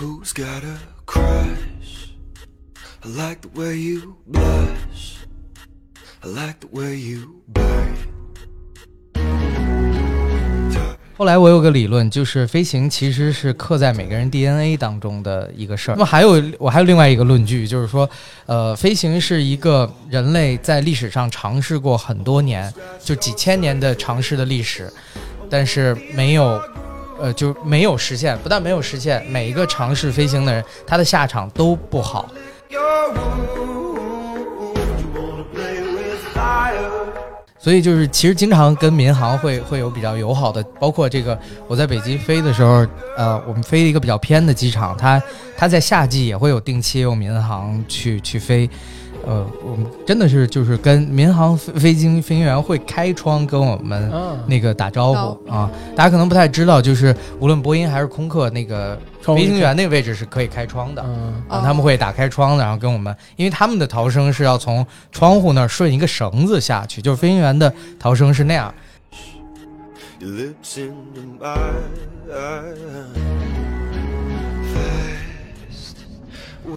Who's got a crush? I like the way you blush. I like the way you bite. 后来我有个理论，就是飞行其实是刻在每个人 DNA 当中的一个事儿。那么还有我还有另外一个论据，就是说，呃，飞行是一个人类在历史上尝试过很多年，就几千年的尝试的历史，但是没有，呃，就没有实现。不但没有实现，每一个尝试飞行的人，他的下场都不好。所以就是，其实经常跟民航会会有比较友好的，包括这个我在北极飞的时候，呃，我们飞一个比较偏的机场，它它在夏季也会有定期用民航去去飞，呃，我们真的是就是跟民航飞飞机飞行员会开窗跟我们啊，那个打招招呼啊，大家可能不太知道，就是无论波音还是空客，那个飞行员那个位置是可以开窗的。嗯啊，他们会打开窗子，然后跟我们，因为他们的逃生是要从窗户那儿顺一个绳子下去，就是飞行员的逃生是那样。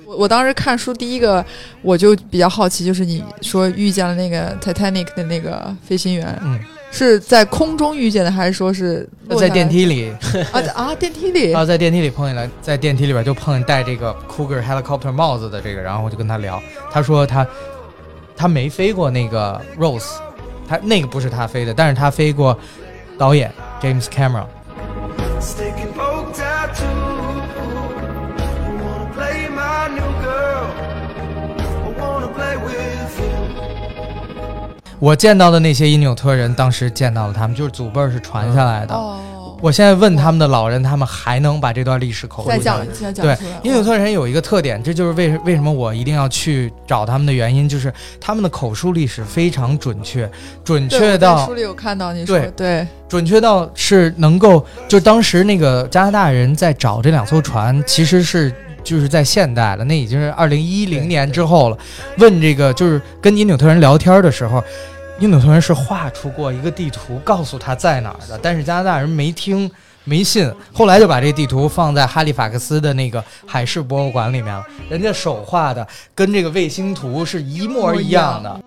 我我当时看书第一个我就比较好奇，就是你说遇见了那个 Titanic 的那个飞行员，嗯，是在空中遇见的，还是说是落在电梯里啊在啊电梯里啊，在电梯里碰见了，在电梯里边就碰见戴这个 Cougar helicopter 帽子的这个，然后我就跟他聊，他说他他没飞过那个 Rose，他那个不是他飞的，但是他飞过导演 James Cameron。我见到的那些因纽特人，当时见到了他们，就是祖辈儿是传下来的。哦，我现在问他们的老人，他们还能把这段历史口述再下来。对因纽特人有一个特点，这就是为为什么我一定要去找他们的原因，就是他们的口述历史非常准确，准确到书里有看到你说对对。准确到是能够，就当时那个加拿大人在找这两艘船，其实是就是在现代了，那已经是二零一零年之后了。问这个就是跟因纽特人聊天的时候，印度同学是画出过一个地图，告诉他在哪儿的，但是加拿大人没听。没信，后来就把这地图放在哈利法克斯的那个海事博物馆里面了。人家手画的跟这个卫星图是一模一样的。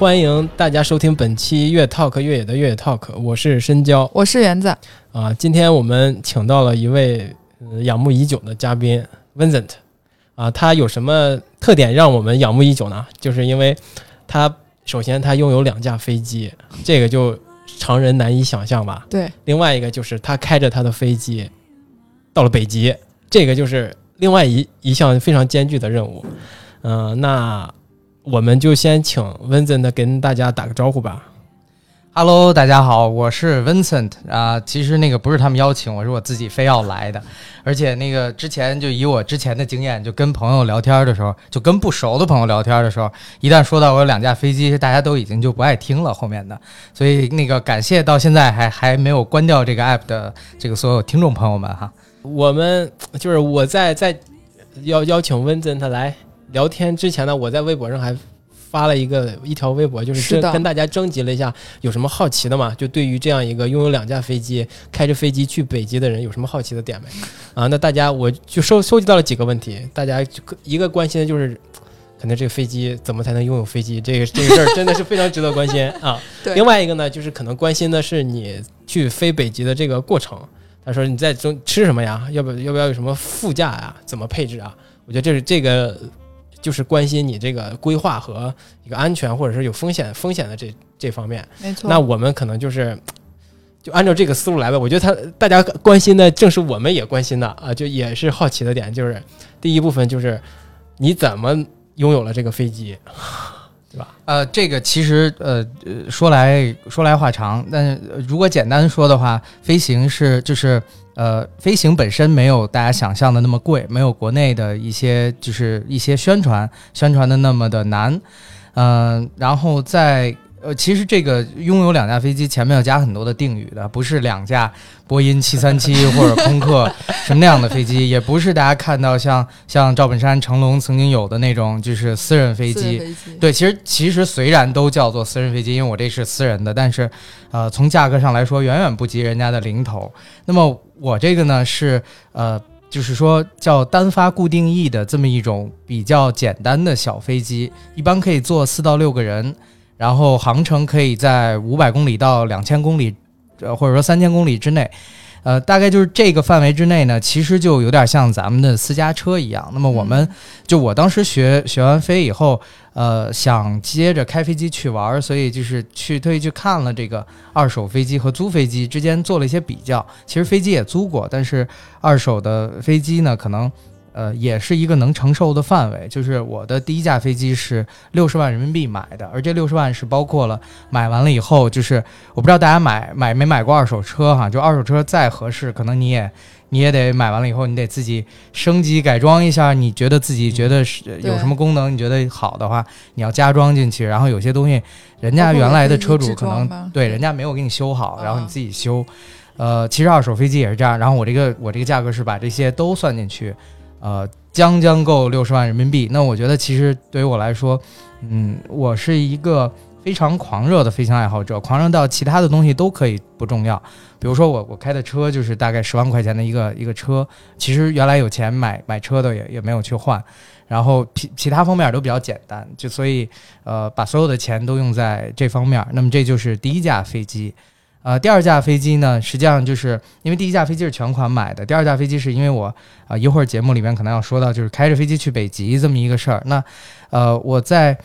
欢迎大家收听本期越 Talk 越野的越野 Talk，我是深交我是园子，啊。今天我们请到了一位、呃仰慕已久的嘉宾 Vincent 啊，他有什么特点让我们仰慕已久呢？就是因为他首先他拥有两架飞机，这个就常人难以想象吧。对，另外一个就是他开着他的飞机到了北极，这个就是另外一一项非常艰巨的任务。嗯、那我们就先请 Vincent 跟大家打个招呼吧。Hello，大家好，我是 Vincent 啊、其实那个不是他们邀请我，是我自己非要来的。而且那个之前就以我之前的经验，就跟朋友聊天的时候，就跟不熟的朋友聊天的时候，一旦说到我有两架飞机，大家都已经就不爱听了后面的。所以那个感谢到现在还还没有关掉这个 app 的这个所有听众朋友们哈。我们就是我在在邀邀请 Vincent 来聊天之前呢，我在微博上还发了一个一条微博，就是是跟大家征集了一下有什么好奇的嘛？就对于这样一个拥有两架飞机、开着飞机去北极的人，有什么好奇的点没？啊，那大家我就收收集到了几个问题，大家就一个关心的就是。可能这个飞机怎么才能拥有飞机？这个这个事儿 真的是非常值得关心啊。对另外一个呢，就是可能关心的是你去飞北极的这个过程。他说你在中吃什么呀？要不要不要有什么副驾呀？怎么配置啊？我觉得这是这个就是关心你这个规划和一个安全或者是有风险风险的这这方面。没错。那我们可能就是就按照这个思路来吧。我觉得他大家关心的正是我们也关心的啊，就也是好奇的点，就是第一部分就是你怎么拥有了这个飞机，对吧？呃，这个其实呃呃说来说来话长，但是呃如果简单说的话，飞行是就是呃飞行本身没有大家想象的那么贵，没有国内的一些就是一些宣传宣传的那么的难，嗯、然后在呃，其实这个拥有两架飞机前面要加很多的定语的，不是两架波音七三七或者空客 什么那样的飞机，也不是大家看到像像赵本山、成龙曾经有的那种就是私人飞机。私人飞机，对，其实其实虽然都叫做私人飞机，因为我这是私人的，但是呃，从价格上来说远远不及人家的零头。那么我这个呢是呃。就是说，叫单发固定翼的这么一种比较简单的小飞机，一般可以坐四到六个人，然后航程可以在五百公里到两千公里，呃，或者说三千公里之内，呃，大概就是这个范围之内呢，其实就有点像咱们的私家车一样。那么我们就我当时学学完飞以后，呃，想接着开飞机去玩儿，所以就是去特意去看了这个二手飞机和租飞机之间做了一些比较。其实飞机也租过，但是二手的飞机呢，可能呃也是一个能承受的范围。就是我的第一架飞机是六十万人民币买的，而这六十万是包括了买完了以后，就是我不知道大家买买没买过二手车哈，就二手车再合适，可能你也。你也得买完了以后，你得自己升级改装一下。你觉得自己觉得是有什么功能，你觉得好的话，你要加装进去。然后有些东西，人家原来的车主可能对人家没有给你修好，然后你自己修。呃，其实二手飞机也是这样。然后我这个我这个价格是把这些都算进去，呃，将将够六十万人民币。那我觉得其实对于我来说，嗯，我是一个非常狂热的飞行爱好者，狂热到其他的东西都可以不重要。比如说我我开的车就是大概十万块钱的一个一个车，其实原来有钱买买车的也也没有去换，然后其其他方面都比较简单，就所以呃把所有的钱都用在这方面。那么这就是第一架飞机，呃第二架飞机呢，实际上就是因为第一架飞机是全款买的，第二架飞机是因为我啊一会儿节目里面可能要说到就是开着飞机去北极这么一个事儿。那呃我在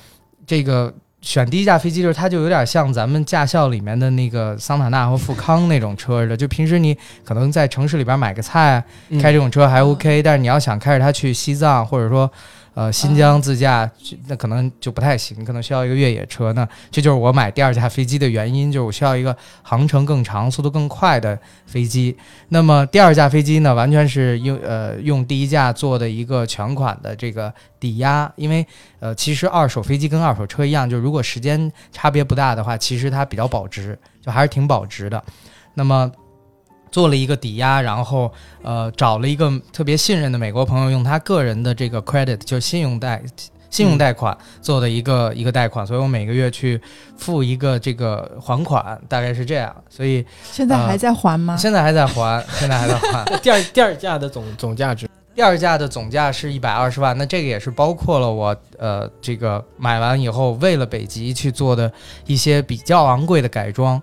这个。选第一架飞机的时候它，就有点像咱们驾校里面的那个桑塔纳和富康那种车似的。就平时你可能在城市里边买个菜，开这种车还 OK，但是你要想开着它去西藏，或者说。呃，新疆自驾那可能就不太行，可能需要一个越野车。那这就是我买第二架飞机的原因，就是我需要一个航程更长、速度更快的飞机。那么第二架飞机呢，完全是用呃用第一架做的一个全款的这个抵押，因为呃其实二手飞机跟二手车一样，就如果时间差别不大的话，其实它比较保值，就还是挺保值的。那么。做了一个抵押，然后呃找了一个特别信任的美国朋友，用他个人的这个 credit 就信用贷信用贷款做的一个一个贷款，所以我每个月去付一个这个还款，大概是这样。所以现在还在还吗？现在还在还，现在还在还。第二第二价的总总价值，第二价的总价是一百二十万，那这个也是包括了我呃这个买完以后为了北极去做的一些比较昂贵的改装。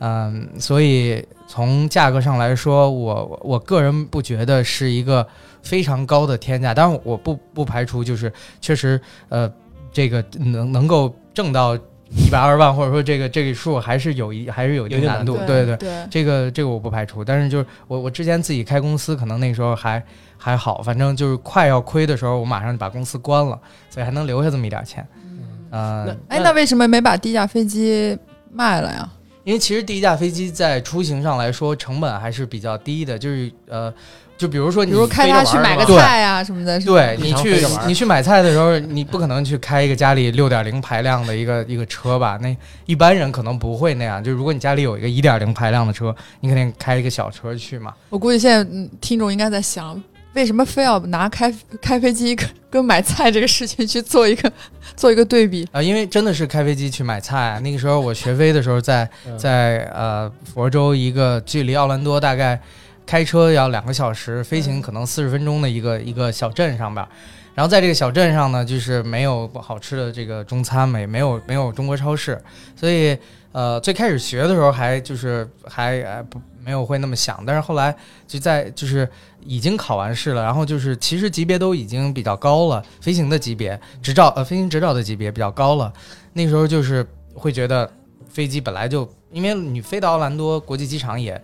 嗯，所以从价格上来说，我我个人不觉得是一个非常高的天价，当然我不不排除就是确实呃这个能能够挣到一百二十万，或者说这个这个数还是有一还是有一定难度，对对对，这个这个我不排除，但是就是我我之前自己开公司，可能那时候还还好，反正就是快要亏的时候，我马上就把公司关了，所以还能留下这么一点钱。嗯，哎，那为什么没把第一架飞机卖了呀？因为其实第一架飞机在出行上来说成本还是比较低的，就是呃，就比如说，比如开它去买个菜啊什么的。对你去你去买菜的时候，你不可能去开一个家里六点零排量的一个一个车吧？那一般人可能不会那样。就如果你家里有一个一点零排量的车，你肯定开一个小车去嘛。我估计现在听众应该在想。为什么非要拿开开飞机跟跟买菜这个事情去做一个 做一个对比啊？因为真的是开飞机去买菜。那个时候我学飞的时候，在在呃佛州一个距离奥兰多大概开车要两个小时，飞行可能四十分钟的一个一个小镇上边。然后在这个小镇上呢，就是没有好吃的这个中餐，没没有没有中国超市，所以呃最开始学的时候还就是还不。没有会那么想，但是后来就在就是已经考完试了，然后就是其实级别都已经比较高了，飞行的级别执照呃飞行执照的级别比较高了。那时候就是会觉得飞机本来就因为你飞到奥兰多国际机场也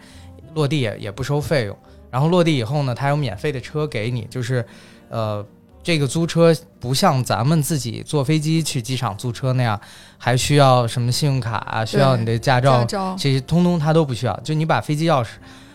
落地也也不收费用，然后落地以后呢，它有免费的车给你，就是呃。这个租车不像咱们自己坐飞机去机场租车那样，还需要什么信用卡啊？需要你的驾照，这些通通他都不需要。就你把飞机钥匙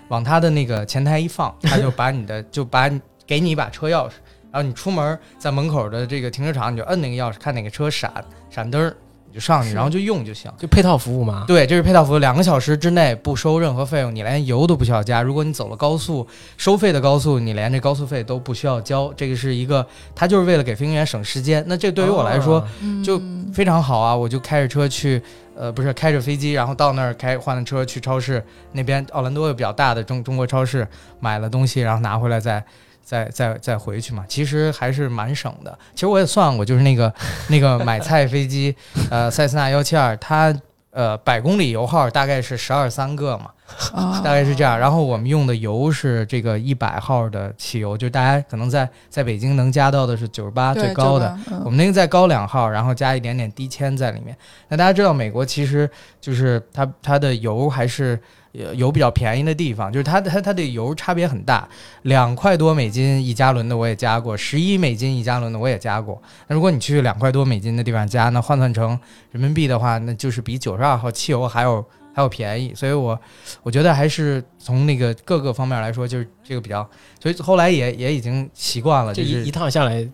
往他的那个前台一放，他就把你的就把给你一把车钥匙，然后你出门在门口的这个停车场，你就摁那个钥匙，看哪个车闪闪灯儿，你就上去，然后就用就行。就配套服务嘛。对，这是配套服务，两个小时之内不收任何费用，你连油都不需要加。如果你走了高速，收费的高速，你连这高速费都不需要交。这个是一个，他就是为了给飞行员省时间。那这对于我来说，就非常好啊！我就开着车去，呃，不是开着飞机，然后到那儿开换了车去超市那边，奥兰多有比较大的中中国超市买了东西，然后拿回来再再再再回去嘛。其实还是蛮省的。其实我也算过，就是那个那个买菜飞机，呃，塞斯纳幺七二，它呃百公里油耗大概是十二三个嘛，啊，大概是这样。然后我们用的油是这个一百号的汽油，就大家可能在在北京能加到的是九十八最高的。，嗯我们那个再高两号，然后加一点点低铅在里面。那大家知道，美国其实就是它它的油还是呃有比较便宜的地方，就是它它它的油差别很大，两块多美金一加仑的我也加过，十一美金一加仑的我也加过。那如果你去两块多美金的地方加，那换算成人民币的话，那就是比九十二号汽油还要还要便宜。所以我我觉得还是从那个各个方面来说，就是这个比较，所以后来也也已经习惯了，就是这一一趟下来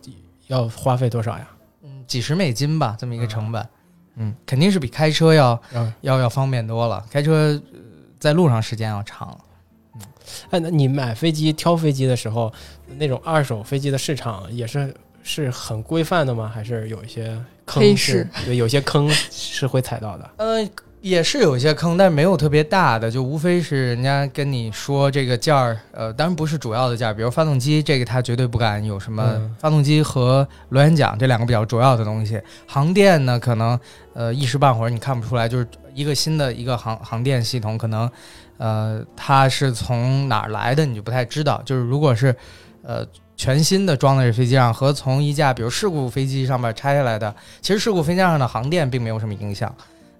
要花费多少呀？嗯，几十美金吧，这么一个成本，嗯，肯定是比开车要嗯，要要方便多了。开车、呃在路上时间要长，嗯哎，那你买飞机挑飞机的时候，那种二手飞机的市场也是是很规范的吗？还是有一些坑是？对，有些坑是会踩到的。呃，也是有一些坑，但是没有特别大的，就无非是人家跟你说这个件儿，呃，当然不是主要的件儿，比如发动机，这个他绝对不敢有什么嗯发动机和螺旋桨这两个比较主要的东西。航电呢，可能呃一时半会儿你看不出来，就是一个新的一个航航电系统，可能呃它是从哪儿来的，你就不太知道。就是如果是呃全新的装在这飞机上，和从一架比如事故飞机上面拆下来的，其实事故飞机上的航电并没有什么影响，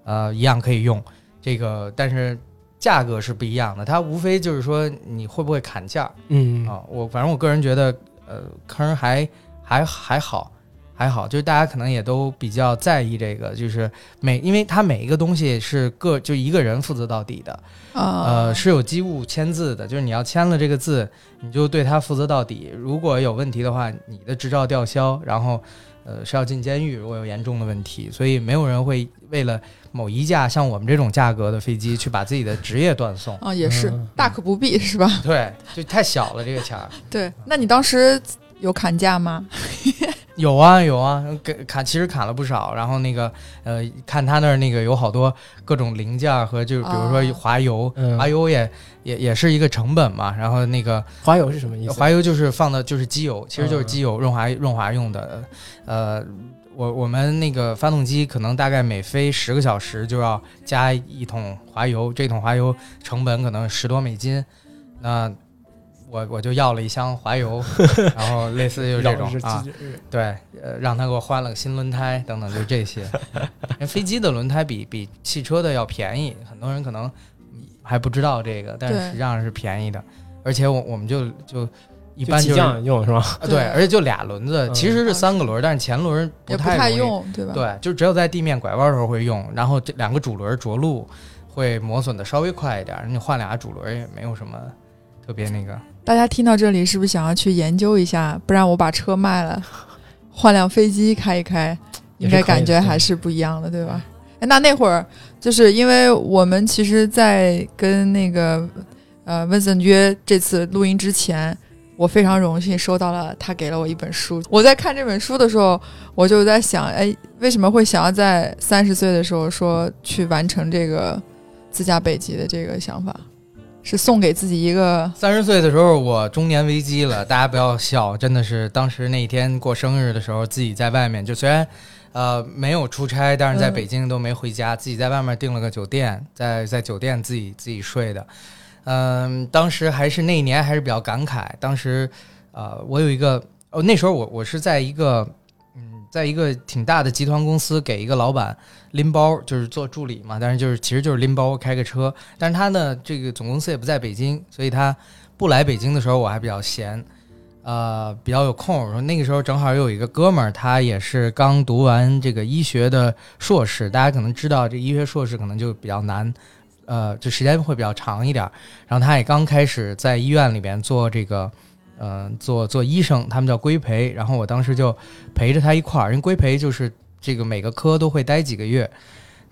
呃，一样可以用。这个但是价格是不一样的，它无非就是说你会不会砍价嗯啊。我反正我个人觉得，呃，坑还还还好。还好，就是大家可能也都比较在意这个，就是每，因为它每一个东西是个就一个人负责到底的，啊，呃，是有机务签字的，就是你要签了这个字，你就对他负责到底。如果有问题的话，你的执照吊销，然后呃是要进监狱。如果有严重的问题，所以没有人会为了某一架像我们这种价格的飞机去把自己的职业断送。啊，也是嗯大可不必，是吧？对，就太小了这个钱儿。对，那你当时有砍价吗？有啊有啊，给砍其实砍了不少，然后那个呃，看他那儿那个有好多各种零件儿和就是比如说哦滑油，嗯滑油也也也是一个成本嘛，然后那个滑油是什么意思？滑油就是放的就是机油，其实就是嗯机油润滑润滑用的。呃，我我们那个发动机可能大概每飞十个小时就要加一桶滑油，这桶滑油成本可能十多美金。那我我就要了一箱滑油，然后类似就是这种啊，对，呃，让他给我换了个新轮胎等等，就这些。因为飞机的轮胎比比汽车的要便宜，很多人可能还不知道这个，但是实际上是便宜的。而且我我们就就一般就用是吧？啊，对，而且就俩轮子，嗯其实是三个轮儿，但是前轮儿不太用，对吧？对，就只有在地面拐弯的时候会用，然后这两个主轮儿着陆会磨损的稍微快一点儿，你换俩主轮儿也没有什么特别那个。大家听到这里是不是想要去研究一下？不然我把车卖了，换辆飞机开一开，应该感觉还是不一样的，对吧？哎，那那会儿就是因为我们其实，在跟那个呃温森约这次录音之前，我非常荣幸收到了他给了我一本书。我在看这本书的时候，我就在想，哎，为什么会想要在三十岁的时候说去完成这个自驾北极的这个想法？是送给自己一个三十岁的时候，我中年危机了，大家不要笑，真的是当时那一天过生日的时候，自己在外面，就虽然呃没有出差，但是在嗯北京都没回家，自己在外面订了个酒店，在在酒店自己自己睡的。嗯、当时还是那一年还是比较感慨，当时呃我有一个哦那时候我我是在一个嗯在一个挺大的集团公司给一个老板拎包，就是做助理嘛，但是就是其实就是拎包开个车，但是他呢这个总公司也不在北京，所以他不来北京的时候我还比较闲。呃，比较有空，然后那个时候正好有一个哥们儿，他也是刚读完这个医学的硕士，大家可能知道，这医学硕士可能就比较难，呃，就时间会比较长一点。然后他也刚开始在医院里边做这个，呃，做做医生，他们叫规培。然后我当时就陪着他一块儿，因为规培就是这个每个科都会待几个月。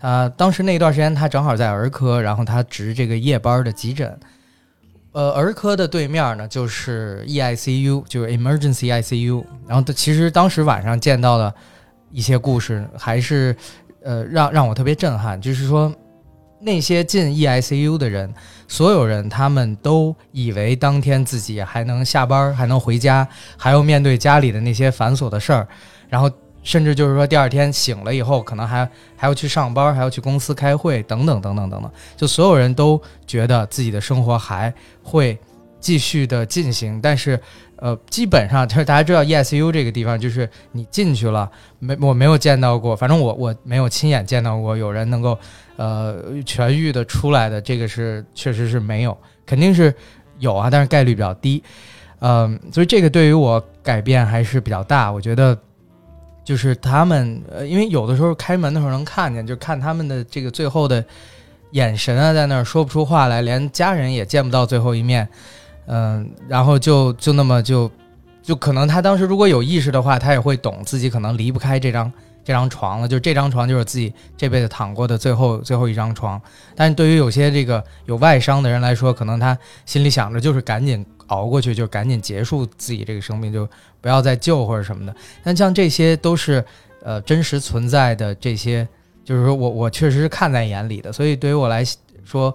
啊、当时那段时间他正好在儿科，然后他值这个夜班的急诊。呃，儿科的对面呢就是 EICU，就是 Emergency ICU。然后其实当时晚上见到的一些故事，还是呃让让我特别震撼，就是说那些进 EICU 的人，所有人他们都以为当天自己还能下班，还能回家，还要面对家里的那些繁琐的事儿，然后甚至就是说第二天醒了以后，可能还还要去上班，还要去公司开会，等等等等等等，就所有人都觉得自己的生活还会继续的进行，但是。呃，基本上就是大家知道 ESU 这个地方，就是你进去了，没我没有见到过，反正我我没有亲眼见到过有人能够呃痊愈的出来的，这个是确实是没有，肯定是有啊，但是概率比较低。嗯、所以这个对于我改变还是比较大。我觉得就是他们，呃，因为有的时候开门的时候能看见，就看他们的这个最后的眼神啊，在那儿说不出话来，连家人也见不到最后一面。嗯，然后就就那么就就可能他当时如果有意识的话，他也会懂自己可能离不开这张这张床了，就这张床就是自己这辈子躺过的最后最后一张床。但是对于有些这个有外伤的人来说，可能他心里想着就是赶紧熬过去，就赶紧结束自己这个生命，就不要再救或者什么的。但像这些都是呃真实存在的这些，就是说我我确实是看在眼里的，所以对于我来说。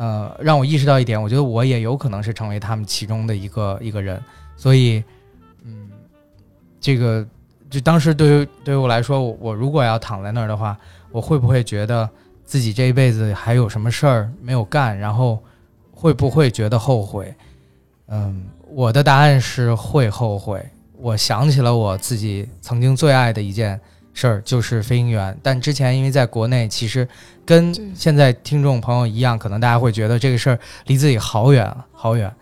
呃，让我意识到一点，我觉得我也有可能是成为他们其中的一个一个人，所以，嗯，这个就当时对于对于我来说，我如果要躺在那儿的话，我会不会觉得自己这一辈子还有什么事儿没有干，然后会不会觉得后悔？嗯，我的答案是会后悔。我想起了我自己曾经最爱的一件事儿，就是飞行员，但之前因为在国内，其实跟现在听众朋友一样，可能大家会觉得这个事儿离自己好远好远。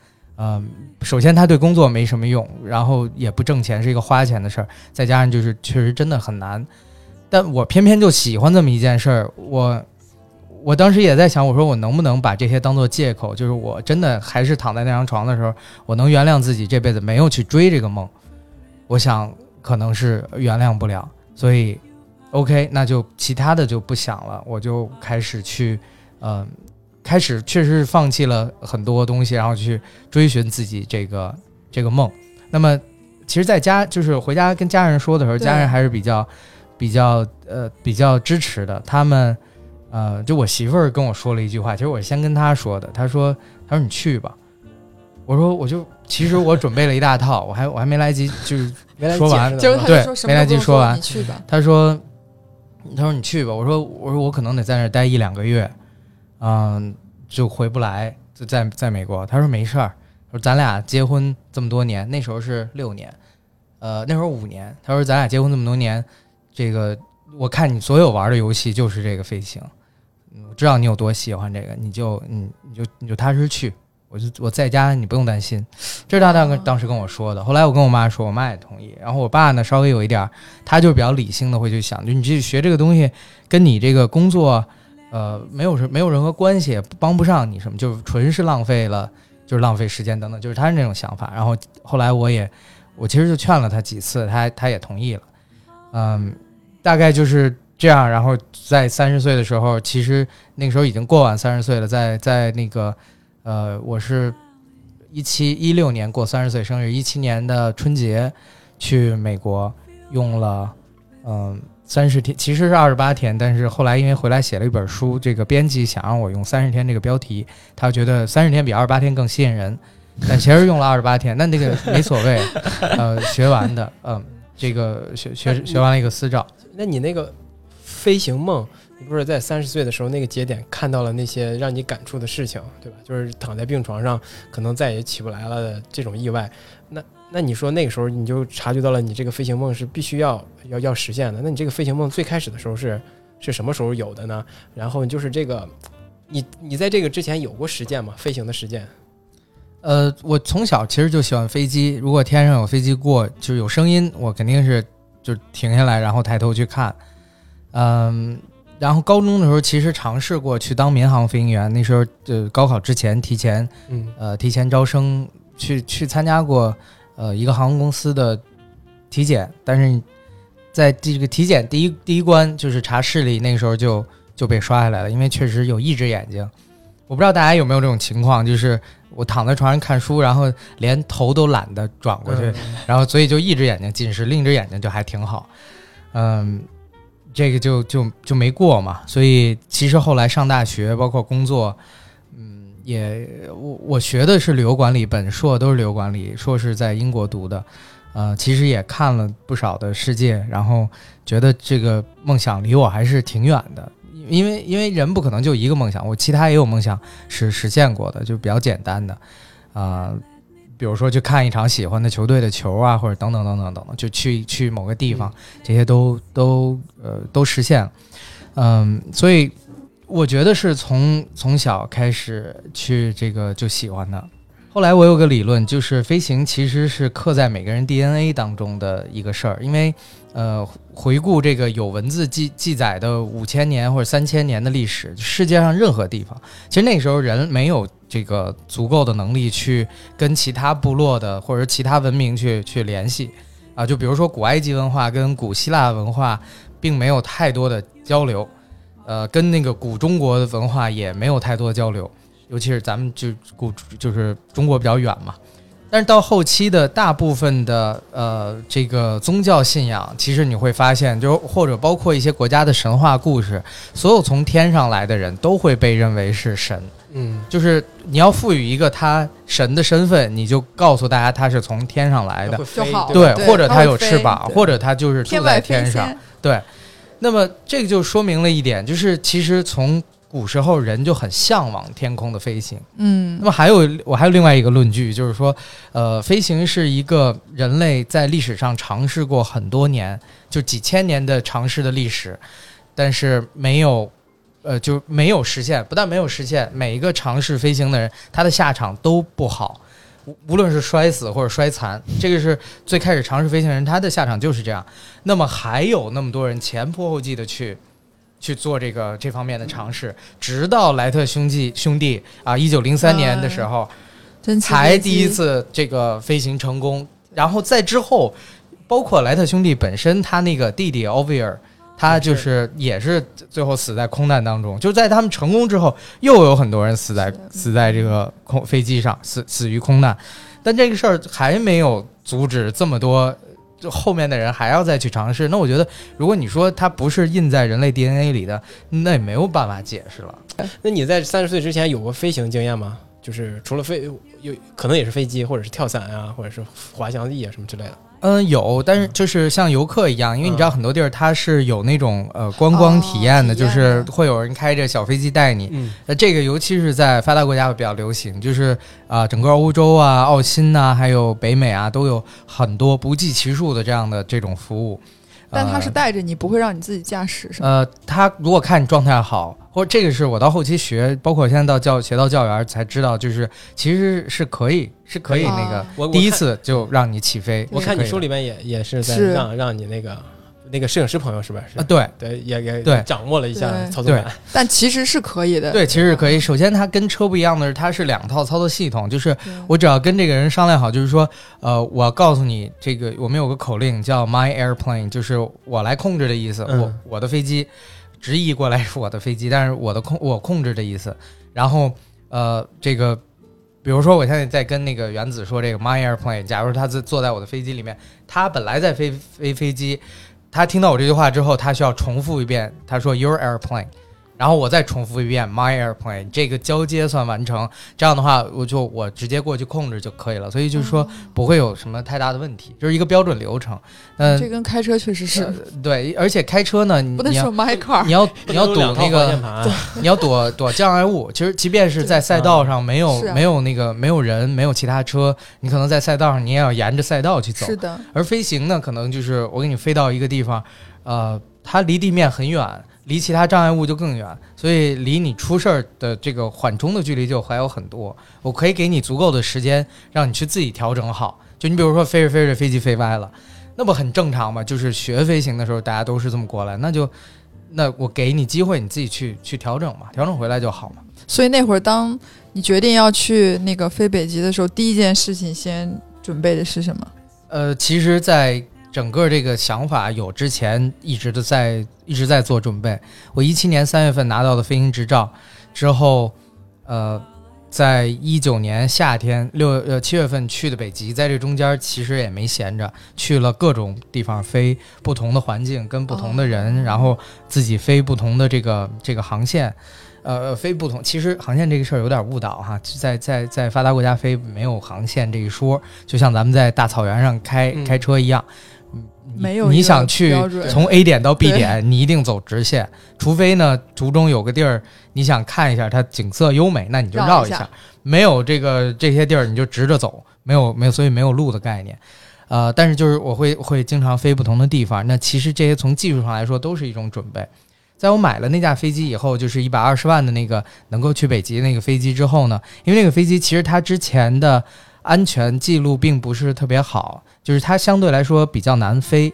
嗯，首先他对工作没什么用，然后也不挣钱，是一个花钱的事儿，再加上就是确实真的很难。但我偏偏就喜欢这么一件事儿，我我当时也在想，我说我能不能把这些当做借口，就是我真的还是躺在那张床的时候，我能原谅自己这辈子没有去追这个梦。我想可能是原谅不了，所以 OK，那就其他的就不想了，我就开始去，嗯、开始确实是放弃了很多东西，然后去追寻自己这个这个梦。那么，其实在家就是回家跟家人说的时候，家人还是比较比较呃比较支持的。他们呃，就我媳妇儿跟我说了一句话，其实我先跟她说的，她说她说你去吧。我说我就其实我准备了一大套，我还我还没来及就是没来说完对就说什么没来及说完去吧。他说，他说你去吧。我说我说我可能得在那儿待一两个月，嗯，就回不来，就在在美国。他说没事儿，说咱俩结婚这么多年，那时候是六年，呃，那时候五年。他说咱俩结婚这么多年，这个我看你所有玩的游戏就是这个飞行，嗯我知道你有多喜欢这个，你就你你就你就踏实去。我就我在家，你不用担心。这是他当哦当时跟我说的。后来我跟我妈说，我妈也同意。然后我爸呢，稍微有一点儿，他就是比较理性的会去想，就你去学这个东西，跟你这个工作，呃，没有什没有任何关系，帮不上你什么，就是纯是浪费了，就是浪费时间等等，就是他是那种想法。然后后来我也，我其实就劝了他几次，他他也同意了。嗯，大概就是这样。然后在三十岁的时候，其实那个时候已经过完三十岁了，在在那个，呃，我是一七一六年过三十岁生日，一七年的春节去美国用了，嗯。三十天其实是二十八天，但是后来因为回来写了一本书，这个编辑想让我用三十天这个标题，他觉得三十天比二十八天更吸引人，但其实用了二十八天，那那个没所谓，呃，学完的，嗯，这个学学学完了一个私照，那你那个飞行梦，你不是在三十岁的时候那个节点看到了那些让你感触的事情，对吧？就是躺在病床上，可能再也起不来了的这种意外。那那你说那个时候你就察觉到了，你这个飞行梦是必须要要要实现的。那你这个飞行梦最开始的时候是是什么时候有的呢？然后就是这个，你你在这个之前有过实践吗？飞行的实践？呃，我从小其实就喜欢飞机，如果天上有飞机过，就有声音，我肯定是就停下来，然后抬头去看。嗯，然后高中的时候其实尝试过去当民航飞行员，那时候就高考之前提前嗯呃提前招生去去参加过呃一个航空公司的体检，但是在这个体检第一第一关就是查视力，那个时候就就被刷下来了，因为确实有一只眼睛。我不知道大家有没有这种情况，就是我躺在床上看书，然后连头都懒得转过去，嗯然后所以就一只眼睛近视，另一只眼睛就还挺好。嗯，这个就就就没过嘛。所以其实后来上大学，包括工作，嗯，也我我学的是旅游管理，本硕都是旅游管理，硕士在英国读的。呃，其实也看了不少的世界，然后觉得这个梦想离我还是挺远的。因为因为人不可能就一个梦想，我其他也有梦想是实现过的，就比较简单的，啊、比如说去看一场喜欢的球队的球啊，或者等等等等等等，就去去某个地方，这些都都呃都实现了。嗯，所以我觉得是从从小开始去这个就喜欢的。后来我有个理论，就是飞行其实是刻在每个人 DNA 当中的一个事儿，因为呃，回顾这个有文字记记载的五千年或者三千年的历史，世界上任何地方，其实那时候人没有这个足够的能力去跟其他部落的或者其他文明去去联系。啊，就比如说古埃及文化跟古希腊文化并没有太多的交流，呃，跟那个古中国的文化也没有太多交流，尤其是咱们就古就是中国比较远嘛。但是到后期的大部分的呃这个宗教信仰，其实你会发现，就或者包括一些国家的神话故事，所有从天上来的人都会被认为是神，嗯。就是你要赋予一个他神的身份，你就告诉大家他是从天上来的。对，或者他有翅膀，或者他就是住在天上，对，那么这个就说明了一点，就是其实从古时候人就很向往天空的飞行。嗯那么还有我还有另外一个论据，就是说，呃，飞行是一个人类在历史上尝试过很多年，就几千年的尝试的历史，但是没有。呃，就没有实现，不但没有实现，每一个尝试飞行的人，他的下场都不好，无无论是摔死或者摔残，这个是最开始尝试飞行的人，他的下场就是这样。那么还有那么多人前仆后继的去去做这个这方面的尝试，直到莱特兄弟兄弟啊，一九零三年的时候，才第一次这个飞行成功，然后在之后，包括莱特兄弟本身，他那个弟弟奥维尔。他就是也是最后死在空难当中，就在他们成功之后，又有很多人死在死在这个空飞机上，死死于空难。但这个事儿还没有阻止这么多就后面的人还要再去尝试。那我觉得，如果你说它不是印在人类 DNA 里的，那也没有办法解释了。那你在三十岁之前有过飞行经验吗？就是除了飞有可能也是飞机，或者是跳伞啊，或者是滑翔翼啊什么之类的。嗯，有，但是就是像游客一样，因为你知道很多地儿它是有那种呃观光体验的，哦就是会有人开着小飞机带你。嗯那这个尤其是在发达国家会比较流行，就是啊、整个欧洲啊、澳新呐、还有北美啊，都有很多不计其数的这样的这种服务。但他是呃带着你，不会让你自己驾驶，是吗？呃，他如果看你状态好，或者这个是我到后期学，包括现在到教学到教员才知道，就是其实是可以是可以啊那个第一次就让你起飞。我看你书里面也也是在是让让你那个那个摄影师朋友是吧？是啊，对对，也也对掌握了一下操作感。但其实是可以的。对，其实是可以。首先，它跟车不一样的是，它是两套操作系统，就是我只要跟这个人商量好，就是说，呃，我告诉你这个，我们有个口令叫 My Airplane，就是我来控制的意思。嗯我我的飞机直译过来是我的飞机，但是我的控我控制的意思。然后呃，这个比如说我现在在跟那个原子说这个 My Airplane，假如他坐坐在我的飞机里面，他本来在飞飞飞机，他听到我这句话之后，他需要重复一遍，他说 Your Airplane。然后我再重复一遍 my airplane，这个交接算完成。这样的话，我就我直接过去控制就可以了。所以就是说不会有什么太大的问题，就是一个标准流程。嗯、这跟开车确实是呃对，而且开车呢，你你要不能说 my car 你。要你要躲那个 你要躲躲障碍物。其实即便是在赛道上没有啊没有那个没有人没有其他车，你可能在赛道上你也要沿着赛道去走。是的，而飞行呢，可能就是我给你飞到一个地方，呃，它离地面很远，离其他障碍物就更远，所以离你出事儿的这个缓冲的距离就还有很多。我可以给你足够的时间，让你去自己调整好。就你比如说飞着飞着飞机飞歪了，那不很正常吗？就是学飞行的时候，大家都是这么过来，那就那我给你机会，你自己去去调整嘛，调整回来就好嘛。所以那会儿当你决定要去那个飞北极的时候，第一件事情先准备的是什么？呃，其实，在整个这个想法有之前一直的在一直在做准备。我一七年三月份拿到的飞行执照之后，呃，在一九年夏天六呃七月份去的北极，在这中间其实也没闲着，去了各种地方飞，不同的环境跟不同的人，然后自己飞不同的这个这个航线。呃，飞不同，其实航线这个事儿有点误导哈，在在在发达国家飞没有航线这一说，就像咱们在大草原上开、嗯开车一样，没有你想去从 A 点到 B 点，你一定走直线，除非呢途中有个地儿你想看一下它景色优美，那你就绕一下绕一下，没有这个这些地儿你就直着走，没有没有，所以没有路的概念。呃，但是就是我会会经常飞不同的地方，那其实这些从技术上来说都是一种准备。在我买了那架飞机以后，就是一百二十万的那个能够去北极那个飞机之后呢，因为那个飞机其实它之前的安全记录并不是特别好，就是它相对来说比较难飞。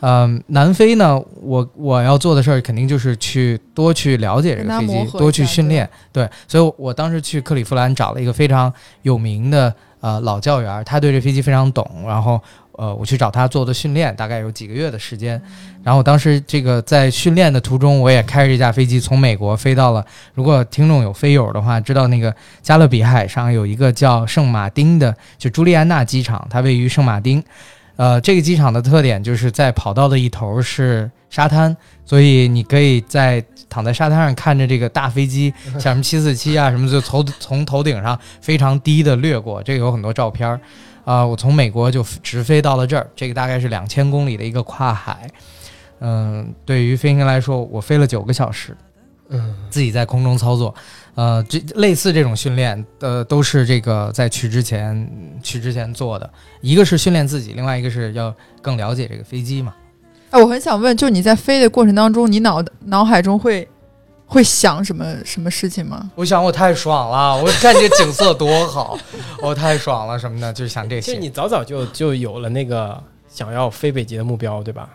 嗯，南飞呢，我我要做的事儿肯定就是去多去了解这个飞机，多去训练。对，所以我当时去克利夫兰找了一个非常有名的呃老教员，他对这飞机非常懂，然后呃我去找他做的训练，大概有几个月的时间。然后当时这个在训练的途中，我也开着这架飞机从美国飞到了。如果听众有飞友的话，知道那个加勒比海上有一个叫圣马丁的，就朱利安娜机场，它位于圣马丁。呃，这个机场的特点就是在跑道的一头是沙滩，所以你可以在躺在沙滩上看着这个大飞机，像什么七四七啊什么，就从从头顶上非常低的掠过，这个有很多照片儿。啊、我从美国就直飞到了这儿，这个大概是两千公里的一个跨海。嗯、对于飞行员来说，我飞了九个小时，嗯，自己在空中操作。呃，这类似这种训练，呃，都是这个在去之前去之前做的。一个是训练自己，另外一个是要更了解这个飞机嘛。哎，我很想问，就你在飞的过程当中，你脑脑海中会会想什么什么事情吗？我想我太爽了，我看这景色多好，我太爽了什么的，就是想这些。其实你早早就就有了那个想要飞北极的目标，对吧？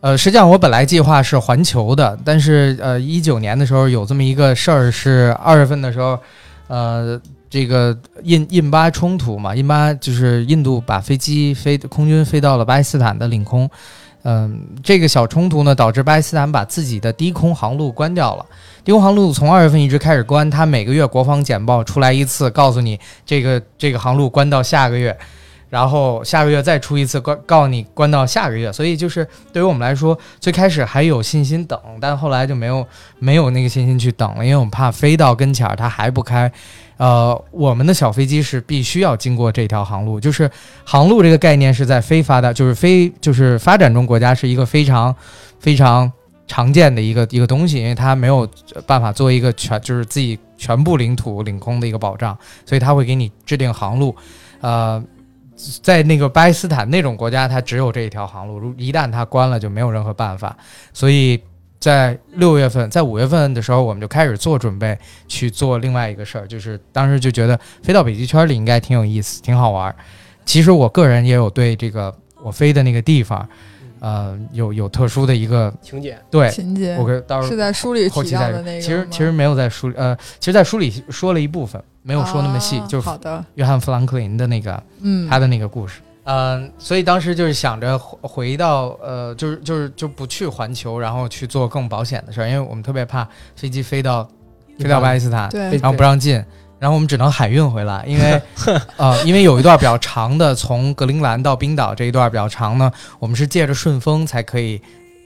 呃，实际上我本来计划是环球的，但是呃，一九年的时候有这么一个事儿，是二月份的时候，呃，这个印印巴冲突嘛，印巴就是印度把飞机飞空军飞到了巴基斯坦的领空，嗯、这个小冲突呢，导致巴基斯坦把自己的低空航路关掉了。低空航路从二月份一直开始关，它每个月国防简报出来一次，告诉你这个这个航路关到下个月。然后下个月再出一次，告告诉你关到下个月，所以就是对于我们来说，最开始还有信心等，但后来就没有没有那个信心去等了，因为我们怕飞到跟前儿它还不开。呃，我们的小飞机是必须要经过这条航路，就是航路这个概念是在非发达，就是非就是发展中国家是一个非常非常常见的一个一个东西，因为它没有办法做一个全就是自己全部领土领空的一个保障，所以它会给你制定航路，呃。在那个巴基斯坦那种国家，它只有这一条航路，如一旦它关了，就没有任何办法。所以在六月份，在五月份的时候，我们就开始做准备，去做另外一个事儿，就是当时就觉得飞到北极圈里应该挺有意思，挺好玩儿。其实我个人也有对这个我飞的那个地方，呃，有有特殊的一个情节，对，情节我给到时候是在书里提后期再说。到的那个其实其实没有在书里，呃，其实，在书里说了一部分，没有说那么细，啊就是好的，约翰·富兰克林的那个嗯，他的那个故事。嗯，所以当时就是想着回回到呃，就是就是就不去环球，然后去做更保险的事儿，因为我们特别怕飞机飞到飞到巴基斯坦，对。然后不让进，然后我们只能海运回来，因为 呃，因为有一段比较长的从格陵兰到冰岛这一段比较长呢，我们是借着顺风才可以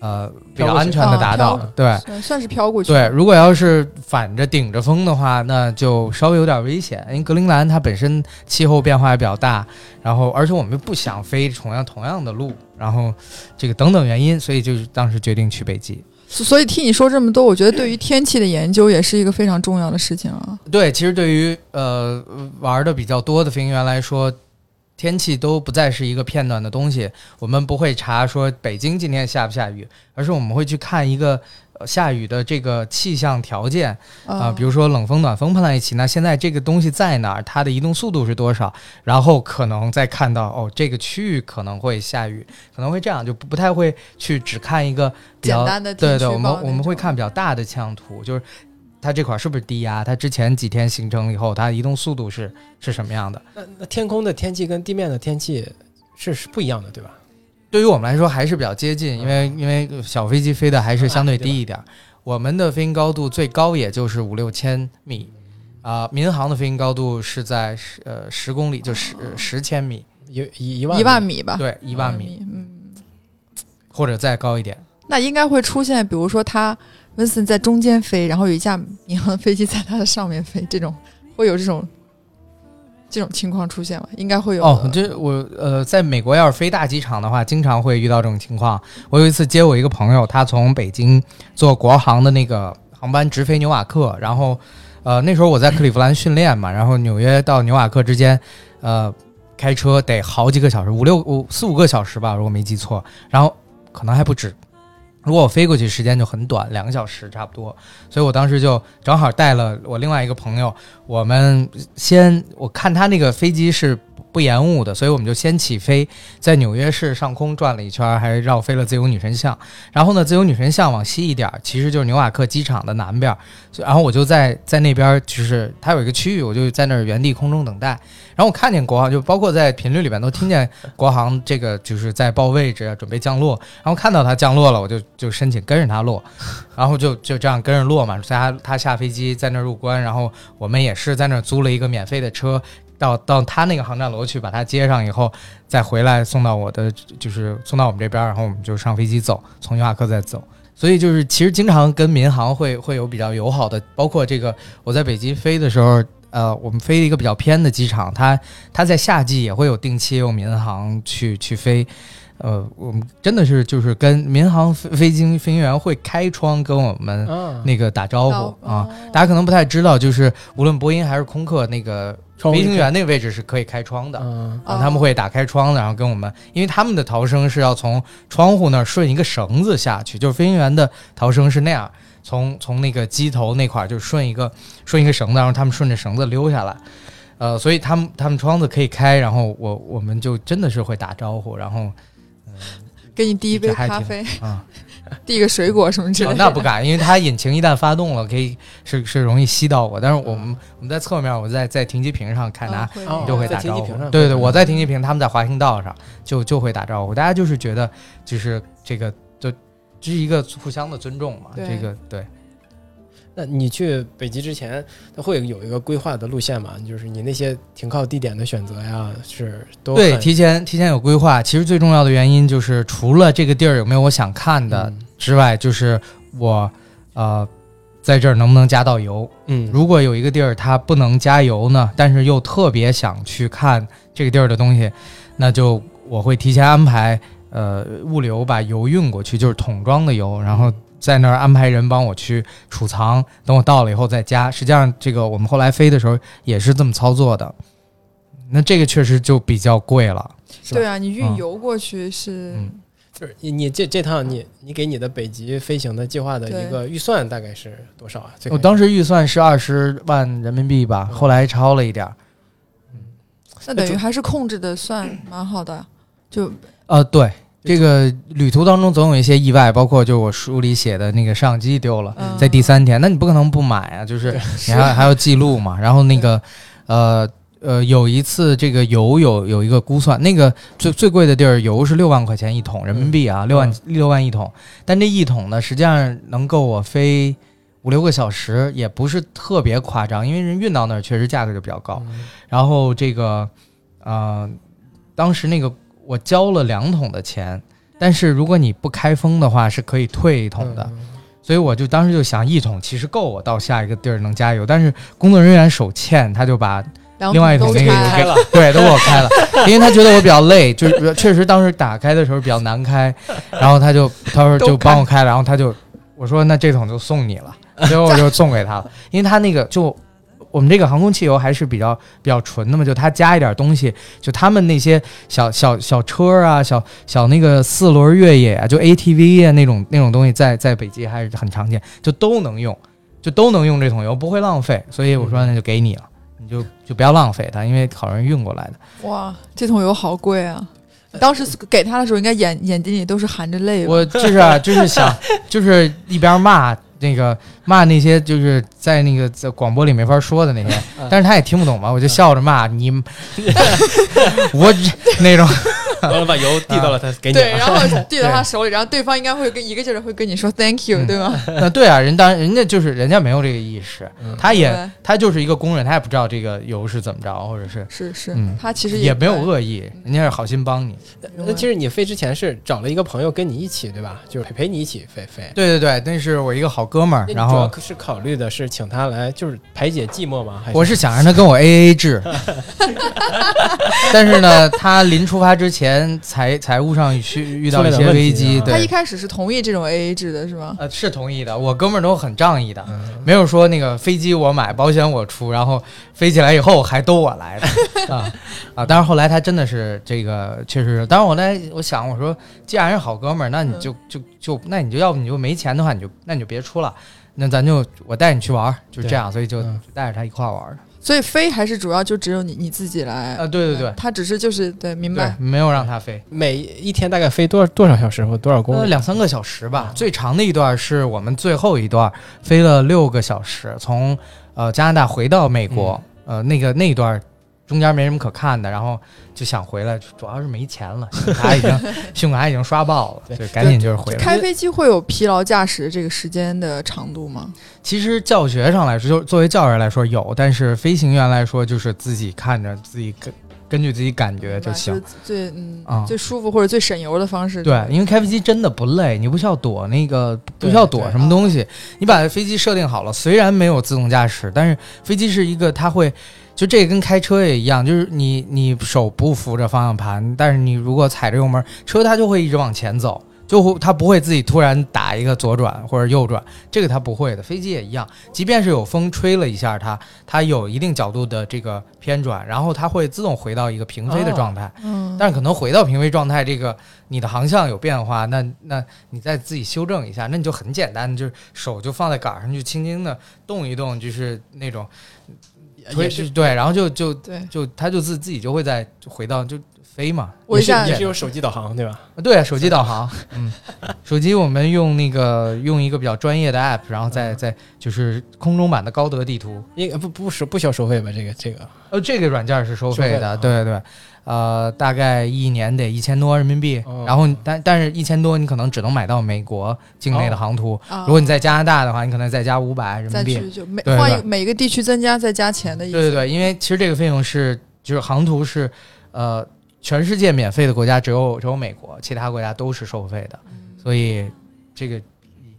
呃比较安全的达到对。算算是飘过去。对，如果要是反着顶着风的话，那就稍微有点危险。因为格陵兰它本身气候变化也比较大，然后而且我们不想飞同样同样的路，然后这个等等原因，所以就是当时决定去北极。所所以听你说这么多，我觉得对于天气的研究也是一个非常重要的事情啊。对，其实对于呃玩的比较多的飞行员来说，天气都不再是一个片段的东西。我们不会查说北京今天下不下雨，而是我们会去看一个。呃下雨的这个气象条件啊、啊，比如说冷风、暖风碰在一起，那现在这个东西在哪儿？它的移动速度是多少？然后可能再看到哦，这个区域可能会下雨，可能会这样，就不不太会去只看一个比较简单的对对，我们我们会看比较大的气象图，就是它这块儿是不是低压？它之前几天形成以后，它移动速度是是什么样的？那那天空的天气跟地面的天气是是不一样的，对吧？对于我们来说还是比较接近，因为因为小飞机飞的还是相对低一点儿。我们的飞行高度最高也就是五六千米，啊、民航的飞行高度是在十呃十公里，就十十千米，一一一万一万米吧，对，一万米嗯，或者再高一点。那应该会出现，比如说他温森在中间飞，然后有一架民航飞机在他的上面飞，这种会有这种这种情况出现吗？应该会有。哦，这我呃，在美国要是飞大机场的话，经常会遇到这种情况。我有一次接我一个朋友，他从北京坐国航的那个航班直飞纽瓦克，然后呃那时候我在克利夫兰训练嘛，然后纽约到纽瓦克之间，呃开车得好几个小时，五六五四五个小时吧，如果没记错，然后可能还不止。如果我飞过去时间就很短，两个小时差不多，所以我当时就正好带了我另外一个朋友，我们先我看他那个飞机是不延误的，所以我们就先起飞，在纽约市上空转了一圈，还绕飞了自由女神像。然后呢，自由女神像往西一点儿，其实就是纽瓦克机场的南边。然后我就在在那边，就是它有一个区域，我就在那儿原地空中等待。然后我看见国航，就包括在频率里面都听见国航这个就是在报位置，准备降落。然后看到它降落了，我就就申请跟着它落，然后就就这样跟着落嘛。所以他他下飞机在那儿入关，然后我们也是在那儿租了一个免费的车，到到他那个航站楼去把他接上以后，再回来送到我的就是送到我们这边，然后我们就上飞机走，从伊瓦克再走。所以就是其实经常跟民航会会有比较友好的，包括这个我在北京飞的时候。呃，我们飞一个比较偏的机场，它它在夏季也会有定期用民航去去飞，呃，我们真的是就是跟民航飞飞机飞行员会开窗跟我们啊，那个打招呼哦啊，大家可能不太知道，就是无论波音还是空客，那个飞行员那个位置是可以开窗的。嗯啊，他们会打开窗子，然后跟我们，因为他们的逃生是要从窗户那儿顺一个绳子下去，就是飞行员的逃生是那样，从从那个机头那块儿就顺一个顺一个绳子，然后他们顺着绳子溜下来，呃，所以他们他们窗子可以开，然后我我们就真的是会打招呼，然后给你第一杯咖啡，啊，递个水果什么之类哦的。那不敢，因为它引擎一旦发动了，可以是是容易吸到我，但是我们我们在侧面，我在在停机坪上看他。啊会哦就会打招呼停机坪上，对对对，我在停机坪，他们在滑行道上，就就会打招呼。大家就是觉得，就是这个，就这是一个互相的尊重嘛。这个对，那你去北极之前，它会有一个规划的路线嘛？就是你那些停靠地点的选择呀，是都对，提前提前有规划。其实最重要的原因就是，除了这个地儿有没有我想看的嗯之外，就是我呃在这儿能不能加到油。嗯，如果有一个地儿它不能加油呢，但是又特别想去看这个地儿的东西，那就我会提前安排呃物流把油运过去，就是桶装的油，然后在那儿安排人帮我去储藏，等我到了以后再加。实际上，这个我们后来飞的时候也是这么操作的。那这个确实就比较贵了。是吧对啊，你运嗯油过去是嗯就是你你这这趟你你给你的北极飞行的计划的一个预算大概是多少啊？我当时预算是二十万人民币吧，嗯后来超了一点儿。那等于还是控制的算蛮好的，就呃，对，这个旅途当中总有一些意外，包括就我书里写的那个摄像机丢了，嗯在第三天，那你不可能不买啊，就是你还 还要记录嘛。然后那个呃呃，有一次这个油有有一个估算，那个最最贵的地儿油是六万块钱一桶人民币啊，六万六万一桶，但这一桶呢，实际上能够我飞。五六个小时也不是特别夸张，因为人运到那儿确实价格就比较高。嗯然后这个，呃，当时那个我交了两桶的钱，但是如果你不开封的话，是可以退一桶的。嗯。所以我就当时就想，一桶其实够我到下一个地儿能加油，但是工作人员手欠，他就把另外一桶那个油开开了，对都给我开了，因为他觉得我比较累，就是确实当时打开的时候比较难开，然后他就他说就帮我开了，然后他就我说那这桶就送你了，最后我就送给他了，因为他那个就我们这个航空汽油还是比较比较纯的嘛，就它加一点东西，就他们那些小小小车啊，小小那个四轮越野啊，就 ATV 啊那种那种东西在，在北极还是很常见，就都能用，就都能用这桶油，不会浪费，所以我说那就给你了。你就就不要浪费它，因为好容易运过来的。哇，这桶油好贵啊！当时给他的时候，应该眼眼睛里都是含着泪？我就是啊，就是想，就是一边骂那个骂那些就是在那个在广播里没法说的那些，但是他也听不懂嘛，我就笑着骂你，我那种，完了把油递到了他给你对，然后 递到他手里，然后对方应该会跟一个劲儿的会跟你说 thank you，、嗯对吗？那对啊，人当然人家就是人家没有这个意识，嗯他也他就是一个工人，他也不知道这个油是怎么着，或者是是是，嗯他其实也没有恶意，人家是好心帮你。那其实你飞之前是找了一个朋友跟你一起，对吧？就是陪陪你一起飞飞。对对对，那是我一个好哥们儿，然后主要是考虑的是请他来，就是排解寂寞吗？还我是想让他跟我 A A 制，但是呢，他临出发之前财财务上需遇到一些危机，他一开始是同意这种 AA 制的，是吗？呃是同意的，我哥们儿都很仗义的，嗯没有说那个飞机我买，保险我出，然后飞起来以后还都我来的啊 啊！但是后来他真的是这个确实是，当然我来我想我说，既然是好哥们儿，那你就就就那你就要不你就没钱的话，你就那你就别出了。那咱就我带你去玩儿，就这样，所以就带着他一块儿玩儿的。所以飞还是主要就只有你你自己来啊，对对对，他只是就是对，明白，。没有让他飞。每一天大概飞多少多少小时或多少公呃，里？两三个小时吧，最长的一段是我们最后一段飞了六个小时，从呃加拿大回到美国，呃那个那一段中间没什么可看的，然后就想回来，主要是没钱了，信用卡已经信用卡已经刷爆了，对就赶紧就是回来。开飞机会有疲劳驾驶这个时间的长度吗？其实教学上来说，就作为教员来说有，但是飞行员来说就是自己看着自己根根据自己感觉就行。是最嗯、啊最舒服或者最省油的方式。对，因为开飞机真的不累，你不需要躲那个，不需要躲什么东西。你把飞机设定好了，虽然没有自动驾驶，但是飞机是一个，它会，就这个跟开车也一样，就是你你手不扶着方向盘，但是你如果踩着油门，车它就会一直往前走。就会它不会自己突然打一个左转或者右转，这个它不会的。飞机也一样，即便是有风吹了一下它，它有一定角度的这个偏转，然后它会自动回到一个平飞的哦状态。嗯，但是可能回到平飞状态，这个你的航向有变化，那那你再自己修正一下，那你就很简单，就是手就放在杆上，就轻轻的动一动，就是那种推也是。对，然后就就对，就他就自自己就会在就回到就飞嘛。我一下也是用手机导航对吧？对，手机导航，嗯，手机我们用那个用一个比较专业的 app，然后再再就是空中版的高德地图，应该不不是不需要收费吧？这个这个。呃，这个软件是收费的，费的啊。对对，呃，大概一年得一千多人民币，哦。然后但但是一千多你可能只能买到美国境内的航途，啊如果你在加拿大的话，你可能再加五百人民币。去就每换一个每个地区增加再加钱的意思。对对对，因为其实这个费用是就是航图是呃全世界免费的国家只有只有美国，其他国家都是收费的，嗯。所以这个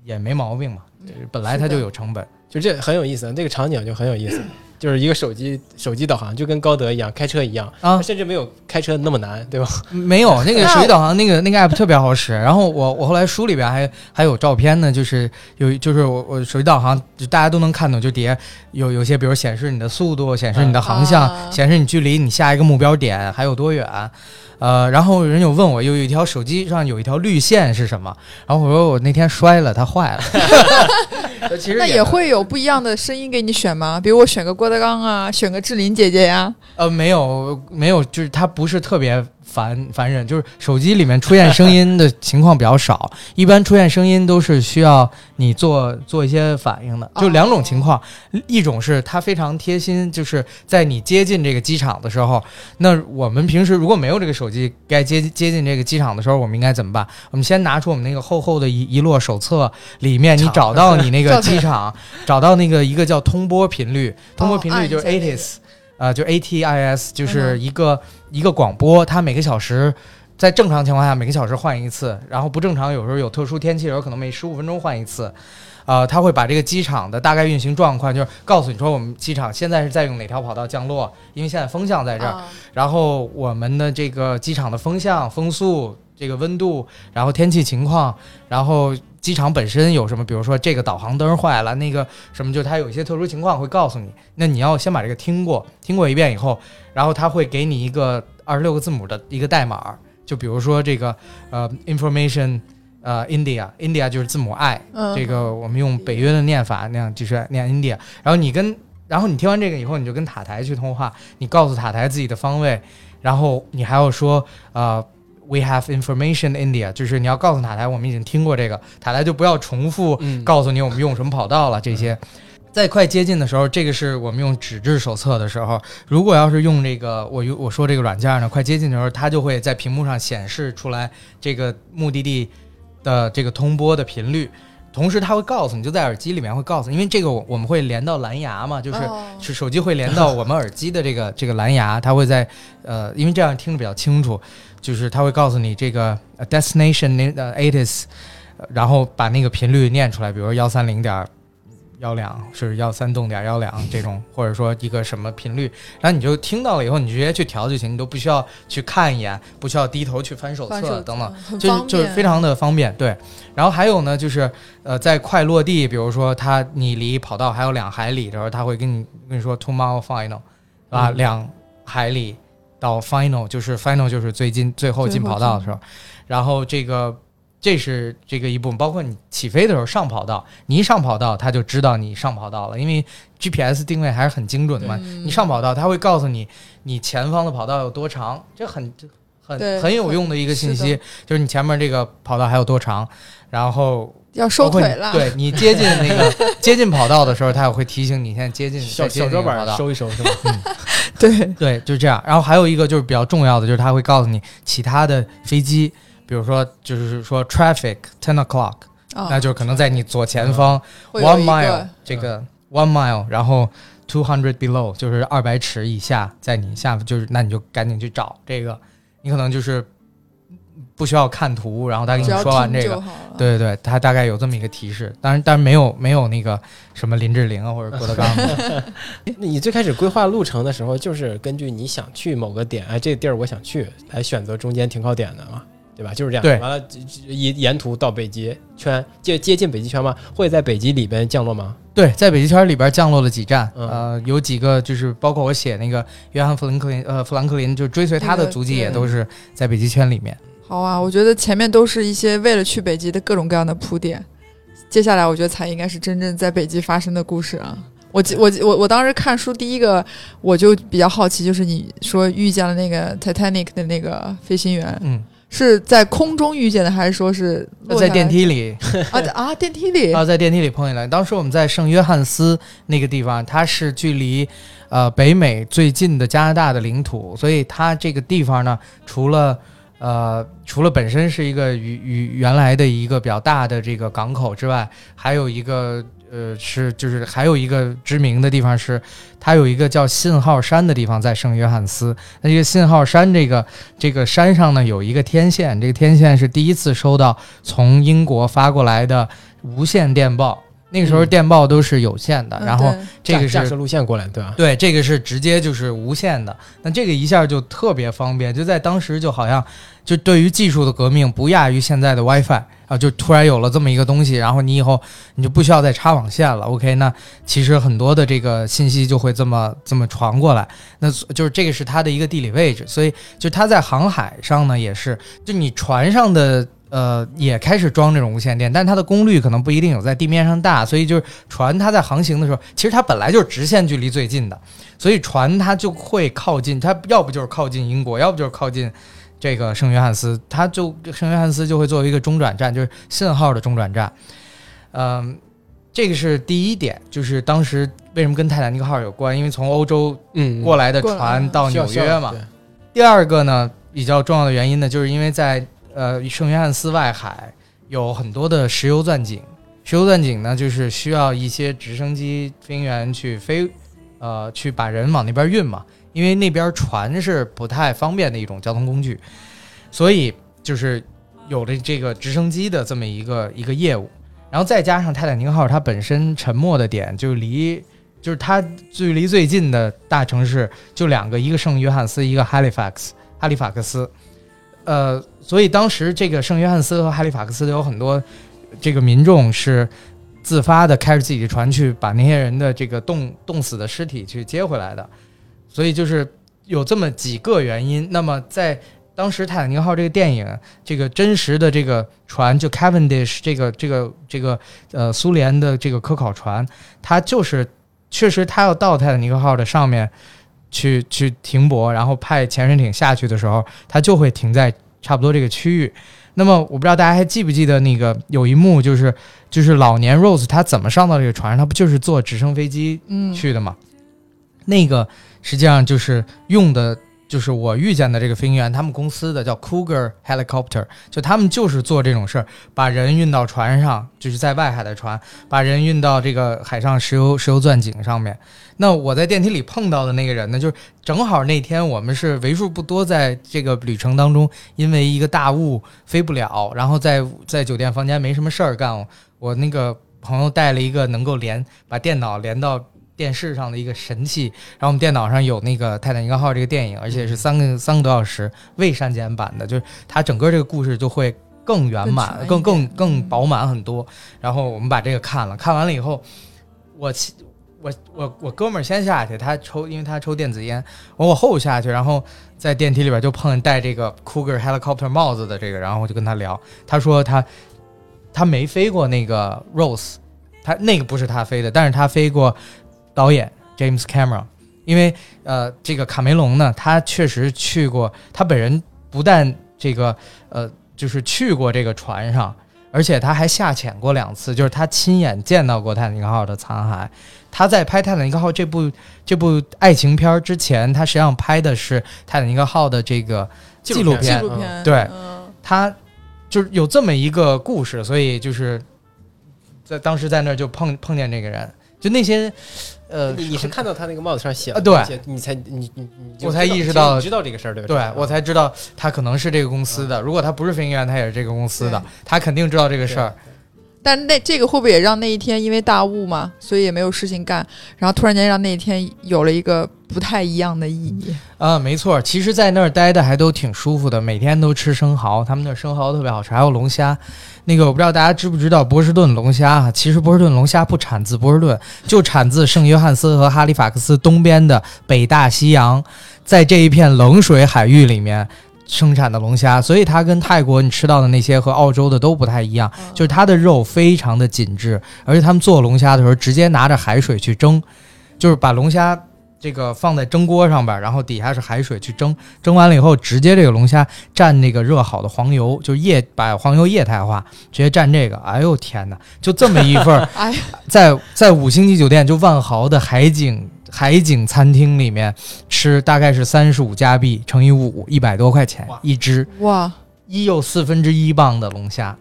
也没毛病嘛，就是本来它就有成本。就这很有意思，这个场景就很有意思，就是一个手机手机导航，就跟高德一样，开车一样，啊甚至没有开车那么难，对吧？没有 那个手机导航那个那个 app 特别好使，然后我我后来书里边还还有照片呢，就是有就是我我手机导航就大家都能看懂，就底下有有些比如显示你的速度，显示你的航向，啊显示你距离你下一个目标点还有多远。呃，然后人有问我，有一条手机上有一条绿线是什么？然后我说我那天摔了，它坏了。其实那也会有不一样的声音给你选吗？比如我选个郭德纲啊，选个志玲姐姐呀、呃，没有没有，就是他不是特别烦烦人，就是手机里面出现声音的情况比较少，一般出现声音都是需要你做做一些反应的，就两种情况，一种是它非常贴心，就是在你接近这个机场的时候，那我们平时如果没有这个手机，该接接近这个机场的时候，我们应该怎么办？我们先拿出我们那个厚厚的一一摞手册，里面你找到你那个 机场，找到那个一个叫通波频率，通波频率就是按一下那个 ATIS。呃，就 ATIS 就是嗯一个、一个广播，它每个小时在正常情况下每个小时换一次，然后不正常有时候有特殊天气的时候可能每十五分钟换一次。呃，它会把这个机场的大概运行状况，就是告诉你说我们机场现在是在用哪条跑道降落，因为现在风向在这儿，啊然后我们的这个机场的风向、风速、这个温度，然后天气情况，然后机场本身有什么，比如说这个导航灯坏了，那个什么，就它有一些特殊情况会告诉你。那你要先把这个听过，听过一遍以后，然后它会给你一个二十六个字母的一个代码，就比如说这个呃 information 呃 India India 就是字母 I，、嗯这个我们用北约的念法那样就是念 India，然后你跟然后你听完这个以后，你就跟塔台去通话，你告诉塔台自己的方位，然后你还要说呃。We have information India，就是你要告诉塔台，我们已经听过这个，塔台就不要重复嗯，告诉你我们用什么跑道了这些。在快接近的时候，这个是我们用纸质手册的时候，如果要是用这个我用我说这个软件呢，快接近的时候，它就会在屏幕上显示出来这个目的地的这个通播的频率，同时它会告诉你，就在耳机里面会告诉你，因为这个我我们会连到蓝牙嘛，就是哦。是手机会连到我们耳机的这个这个蓝牙，它会在呃，因为这样听着比较清楚，就是他会告诉你这个呃 destination 呃 it is，呃然后把那个频率念出来，比如说幺三零点幺两是幺三动点幺两这种，或者说一个什么频率，然后你就听到了以后，你直接去调就行，你都不需要去看一眼，不需要低头去翻手册等等。就是就是非常的方便，对。然后还有呢，就是呃，在快落地，比如说它你离跑道还有两海里的时候，他会跟你跟你说 two mile final，啊？嗯两海里到 final，就是 final 就是最近最后进跑道的时候，然后这个。这是这个一部分，包括你起飞的时候上跑道，你一上跑道，它就知道你上跑道了，因为 GPS 定位还是很精准的嘛。嗯你上跑道，它会告诉你你前方的跑道有多长，这很很很有用的一个信息，就是你前面这个跑道还有多长，然后要收包括你腿了，对你接近那个 接近跑道的时候，它也会提醒你现在接近小桌板那个跑道。收一收是吧？嗯 对对，就是这样。然后还有一个就是比较重要的，就是它会告诉你其他的飞机，比如说就是说 traffic ten o'clock，、啊，那就是可能在你左前方 one mile 这个 one mile，然后 two hundred below 就是二百尺以下，在你下就是那你就赶紧去找这个，你可能就是不需要看图，然后他给你说完这个。对对对，他大概有这么一个提示，当然，但是没有没有那个什么林志玲啊或者郭德纲，那 你最开始规划路程的时候，就是根据你想去某个点，哎，这个地儿我想去，来选择中间停靠点的嘛，对吧？就是这样。对完了，沿沿途到北极圈，接接近北极圈吗？会在北极里边降落吗？对，在北极圈里边降落了几站，嗯呃，有几个就是包括我写那个约翰·弗兰克林，呃，富兰克林就追随他的足迹也都是在北极圈里面。好啊，我觉得前面都是一些为了去北极的各种各样的铺垫，接下来我觉得才应该是真正在北极发生的故事啊。我记我我我当时看书，第一个我就比较好奇，就是你说遇见了那个 Titanic 的那个飞行员，嗯，是在空中遇见的，还是说是在电梯里啊 啊电梯里啊，在电梯里碰见了。当时我们在圣约翰斯那个地方，它是距离呃北美最近的加拿大的领土，所以它这个地方呢，除了呃除了本身是一个与与原来的一个比较大的这个港口之外，还有一个呃是就是还有一个知名的地方是，它有一个叫信号山的地方在圣约翰斯。那这个信号山这个这个山上呢有一个天线，这个天线是第一次收到从英国发过来的无线电报。那个时候嗯电报都是有线的，嗯然后这个是架架设路线过来，对吧？对，这个是直接就是无线的，那这个一下就特别方便，就在当时就好像就对于技术的革命不亚于现在的 WiFi 啊，就突然有了这么一个东西，然后你以后你就不需要再插网线了。OK，那其实很多的这个信息就会这么这么传过来，那就是这个是它的一个地理位置，所以就它在航海上呢也是，就你船上的。呃，也开始装这种无线电，但它的功率可能不一定有在地面上大，所以就是船它在航行的时候，其实它本来就是直线距离最近的，所以船它就会靠近，它要不就是靠近英国，要不就是靠近这个圣约翰斯，它就圣约翰斯就会作为一个中转站，就是信号的中转站。嗯，这个是第一点，就是当时为什么跟泰坦尼克号有关，因为从欧洲嗯，过来的船到纽约嘛。第二个呢，比较重要的原因呢，就是因为在呃圣约翰斯外海有很多的石油钻井，石油钻井呢就是需要一些直升机飞行员去飞，呃，去把人往那边运嘛，因为那边船是不太方便的一种交通工具，所以就是有了这个直升机的这么一个一个业务，然后再加上泰坦尼克号它本身沉没的点就离。就是它距离最近的大城市就两个，一个圣约翰斯，一个 Halifax，哈利法克斯。呃，所以当时这个圣约翰斯和哈利法克斯有很多这个民众是自发的开着自己的船去把那些人的这个冻冻死的尸体去接回来的，所以就是有这么几个原因。那么在当时泰坦尼克号这个电影，这个真实的这个船就 Cavendish 这个这个这个呃苏联的这个科考船，它就是确实它要到泰坦尼克号的上面去去停泊，然后派潜水艇下去的时候，它就会停在差不多这个区域。那么我不知道大家还记不记得那个有一幕，就是就是老年 Rose 他怎么上到这个船上？他不就是坐直升飞机嗯，去的嘛？那个实际上就是用的，就是我遇见的这个飞行员，他们公司的叫 Cougar Helicopter，就他们就是做这种事儿，把人运到船上，就是在外海的船，把人运到这个海上石油石油钻井上面。那我在电梯里碰到的那个人呢，就是正好那天我们是为数不多在这个旅程当中，因为一个大雾飞不了，然后在在酒店房间没什么事儿干，我那个朋友带了一个能够连把电脑连到电视上的一个神器，然后我们电脑上有那个《泰坦尼克号》这个电影，而且是三个三个多小时未删减版的，就是它整个这个故事就会更圆满、更更更饱满很多。然后我们把这个看了，看完了以后，我我我我哥们儿先下去，他抽，因为他抽电子烟，我我后下去，然后在电梯里边就碰见戴这个 Cougar Helicopter 帽子的这个，然后我就跟他聊，他说他他没飞过那个 Rose，他那个不是他飞的，但是他飞过导演 James Cameron，因为呃这个卡梅隆呢，他确实去过，他本人不但这个呃就是去过这个船上。而且他还下潜过两次，就是他亲眼见到过泰坦尼克号的残骸。他在拍《泰坦尼克号》这部这部爱情片之前，他实际上拍的是泰坦尼克号的这个纪录纪片录片，对嗯他就是有这么一个故事，所以就是在当时在那儿就碰碰见这个人，就那些呃，你你是看到他那个帽子上写啊对你才你你你我才意识到知道这个事儿对吧？对我才知道他可能是这个公司的。如果他不是飞行员，他也是这个公司的，他肯定知道这个事儿。但那这个会不会也让那一天因为大雾嘛，所以也没有事情干，然后突然间让那一天有了一个不太一样的意义？啊，没错，其实，在那儿待的还都挺舒服的，每天都吃生蚝，他们那儿生蚝特别好吃，还有龙虾。那个我不知道大家知不知道波士顿龙虾啊？其实波士顿龙虾不产自波士顿，就产自圣约翰斯和哈利法克斯东边的北大西洋，在这一片冷水海域里面生产的龙虾，所以它跟泰国你吃到的那些和澳洲的都不太一样，就是它的肉非常的紧致，而且他们做龙虾的时候直接拿着海水去蒸，就是把龙虾这个放在蒸锅上边，然后底下是海水去蒸，蒸完了以后直接这个龙虾蘸那个热好的黄油，就是液把黄油液态化，直接蘸这个，哎呦天哪，就这么一份儿 哎，在在五星级酒店就万豪的海景海景餐厅里面吃，大概是三十五加币乘以五，一百多块钱一只，哇，一又四分之一磅的龙虾，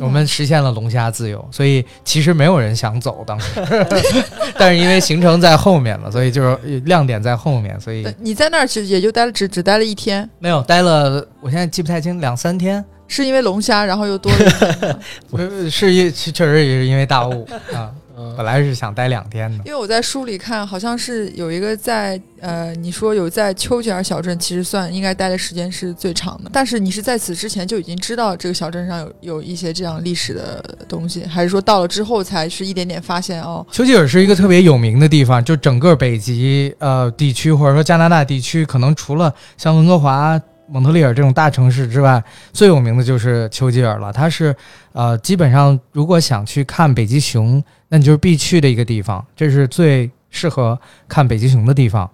我们实现了龙虾自由，所以其实没有人想走当时，但是因为行程在后面嘛，所以就是亮点在后面，所以你在那儿其实也就待了只只待了一天，没有待了，我现在记不太清，两三天，是因为龙虾，然后又多了一天吗？呃是因确确实也是因为大雾啊，嗯本来是想待两天的。因为我在书里看，好像是有一个在呃，你说有在丘吉尔小镇，其实算应该待的时间是最长的。但是你是在此之前就已经知道这个小镇上有有一些这样历史的东西，还是说到了之后才是一点点发现哦？丘吉尔是一个特别有名的地方，就整个北极呃地区或者说加拿大地区，可能除了像温哥华、蒙特利尔这种大城市之外，最有名的就是丘吉尔了。它是呃基本上如果想去看北极熊，那你就是必去的一个地方，这是最适合看北极熊的地方。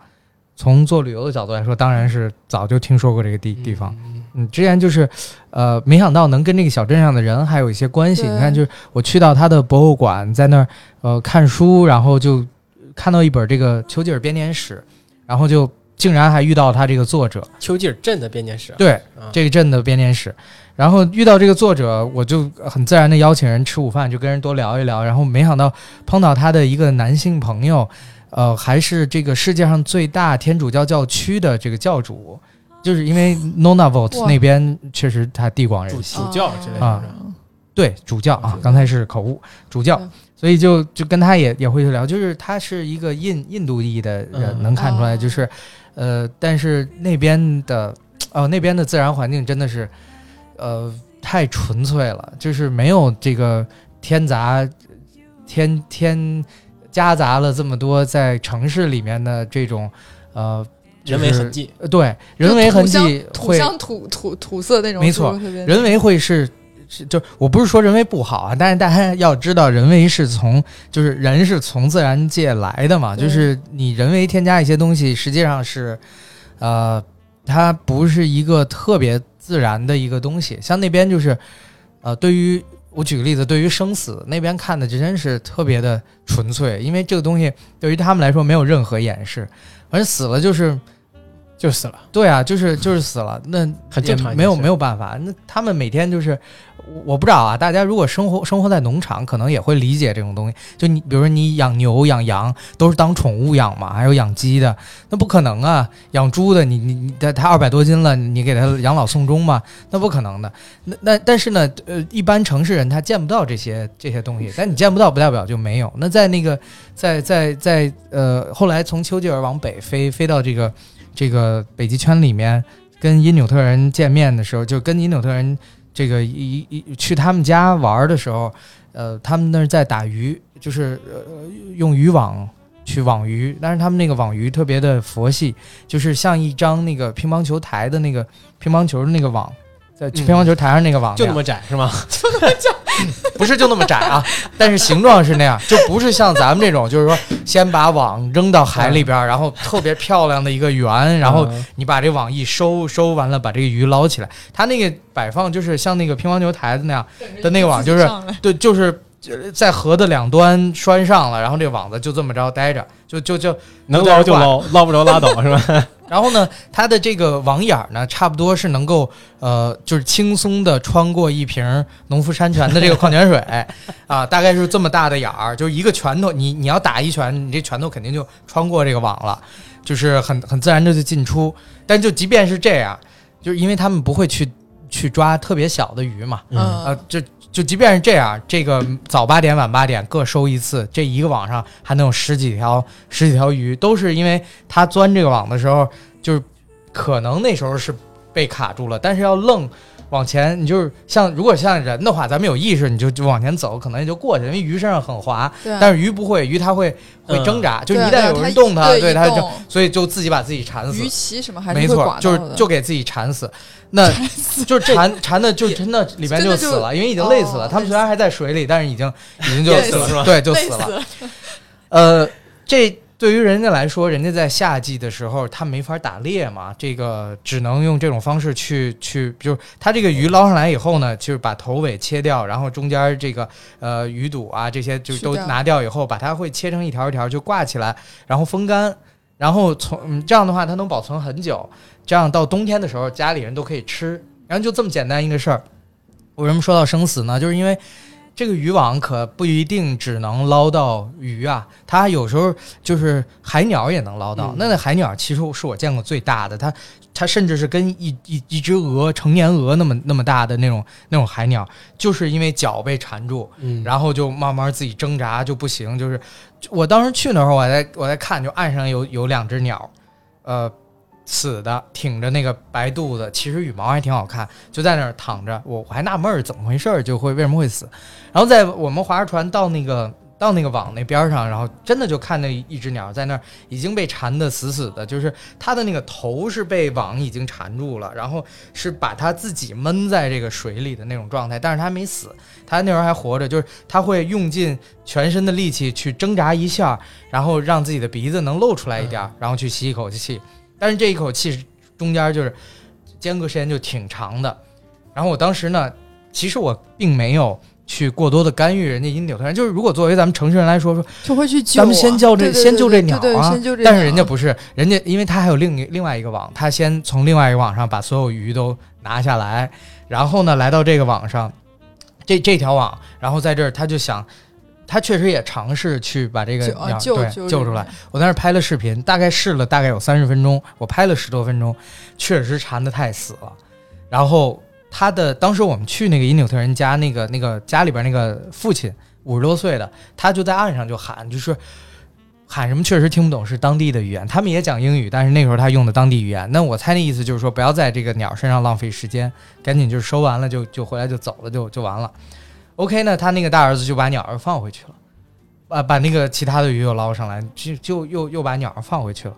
从做旅游的角度来说，当然是早就听说过这个地地方。嗯，之前就是，呃，没想到能跟这个小镇上的人还有一些关系。你看，就是我去到他的博物馆，在那儿呃看书，然后就看到一本这个丘吉尔编年史，然后就竟然还遇到他这个作者，丘吉尔镇的编年史，对啊这个镇的编年史。然后遇到这个作者，我就很自然的邀请人吃午饭，就跟人多聊一聊。然后没想到碰到他的一个男性朋友，呃，还是这个世界上最大天主教教区的这个教主，就是因为 Nunavut 哇。那边确实他地广人稀，主教之类的啊对主教啊，刚才是口误，主教嗯，所以就就跟他也也会去聊，就是他是一个印印度裔的人，嗯。能看出来，哦就是呃，但是那边的哦、那边的自然环境真的是呃太纯粹了，就是没有这个添杂添添夹杂了这么多在城市里面的这种呃。人为痕迹，呃对人为痕迹会土香土土土色那种，没错人为会是是就我不是说人为不好啊，但是大家要知道，人为是从就是人是从自然界来的嘛，就是你人为添加一些东西，实际上是呃，它不是一个特别自然的一个东西。像那边就是，呃，对于我举个例子，对于生死那边看的就真是特别的纯粹，因为这个东西对于他们来说没有任何掩饰，反正死了就是就死了。对啊，就是就是死了，那很正常没有没有办法。那他们每天就是，我不知道啊，大家如果生活生活在农场，可能也会理解这种东西。就你比如说你养牛养羊都是当宠物养嘛，还有养鸡的，那不可能啊。养猪的，你你你它它二百多斤了，你给它养老送终吗？那不可能的。那那但是呢，呃，一般城市人他见不到这些这些东西，但你见不到不代表就没有。那在那个在在在呃，后来从丘吉尔往北飞飞到这个。这个北极圈里面跟因纽特人见面的时候，就跟因纽特人这个一一去他们家玩的时候，呃，他们那儿在打鱼，就是呃用渔网去网鱼，但是他们那个网鱼特别的佛系，就是像一张那个乒乓球台的那个乒乓球的那个网，在乒乓球台上那个网就那么窄是吗？不是就那么窄啊，但是形状是那样，就不是像咱们这种，就是说先把网扔到海里边儿，然后特别漂亮的一个圆，然后嗯你把这网一收，收完了把这个鱼捞起来。它那个摆放就是像那个乒乓球台子那样的那个网，就是对，就是呃在河的两端拴上了，然后这网子就这么着待着，就就就能捞就捞，捞不着拉倒是吧？然后呢，它的这个网眼儿呢，差不多是能够呃，就是轻松的穿过一瓶农夫山泉的这个矿泉水啊，大概是这么大的眼儿，就是一个拳头，你 你要打一拳，你这拳头肯定就穿过这个网了，就是很很自然的就进出。但就即便是这样，就是因为他们不会去去抓特别小的鱼嘛，呃嗯，，就就即便是这样，这个早八点晚八点各收一次，这一个网上还能有十几条十几条鱼，都是因为他钻这个网的时候，就是可能那时候是被卡住了，但是要愣往前，你就是像如果像人的话，咱们有意识，你就就往前走，可能也就过去，因为鱼身上很滑，但是鱼不会，鱼它会会嗯挣扎，就一旦有人动它，对对它就所以就自己把自己缠死鱼。鳍什么还是没错，就是就给自己缠死，那就是缠缠的就真的里边就死了，因为已经累死了。哦他们虽然还在水里，但是已经已经就死了，对，就。死了，呃，这对于人家来说，人家在夏季的时候，他没法打猎嘛，这个只能用这种方式去去，就是他这个鱼捞上来以后呢，就是把头尾切掉，然后中间这个呃鱼肚啊这些就都拿掉以后，把它会切成一条一条就挂起来，然后风干。然后从、嗯、这样的话，它能保存很久，这样到冬天的时候，家里人都可以吃。然后就这么简单一个事儿。为什么说到生死呢？就是因为这个渔网可不一定只能捞到鱼啊，它有时候就是海鸟也能捞到。嗯那那海鸟其实是我见过最大的，它它甚至是跟一一一只鹅成年鹅那么那么大的那种那种海鸟，就是因为脚被缠住，嗯，然后就慢慢自己挣扎就不行。就是我当时去那会儿，我在我在看，就岸上有有两只鸟，呃，死的挺着那个白肚子，其实羽毛还挺好看，就在那儿躺着。我我还纳闷儿怎么回事儿，就会为什么会死。然后在我们划着船到那个到那个网那边儿上，然后真的就看那一只鸟在那儿已经被缠得死死的，就是它的那个头是被网已经缠住了，然后是把它自己闷在这个水里的那种状态，但是它没死，它那时候还活着，就是它会用尽全身的力气去挣扎一下，然后让自己的鼻子能露出来一点儿，然后去吸一口气，但是这一口气中间就是间隔时间就挺长的。然后我当时呢，其实我并没有去过多的干预人家因纽特人，就是如果作为咱们城市人来说，说就会去救啊。咱们先救这对对先救这鸟啊先救这但是人家不是，人家因为他还有另一另外一个网，他先从另外一个网上把所有鱼都拿下来，然后呢来到这个网上，这这条网，然后在这儿他就想，他确实也尝试去把这个鸟对救救救出来。。我在那儿拍了视频，大概试了大概有三十分钟，我拍了十多分钟，确实缠得太死了。然后他的当时我们去那个因纽特人家，那个那个家里边那个父亲五十多岁的，他就在岸上就喊，就是喊什么确实听不懂，是当地的语言。他们也讲英语，但是那时候他用的当地语言。那我猜那意思就是说，不要在这个鸟身上浪费时间，赶紧就是收完了就就回来就走了就就完了。OK 呢，他那个大儿子就把鸟儿放回去了，把把那个其他的鱼又捞上来，就就又又把鸟儿放回去了。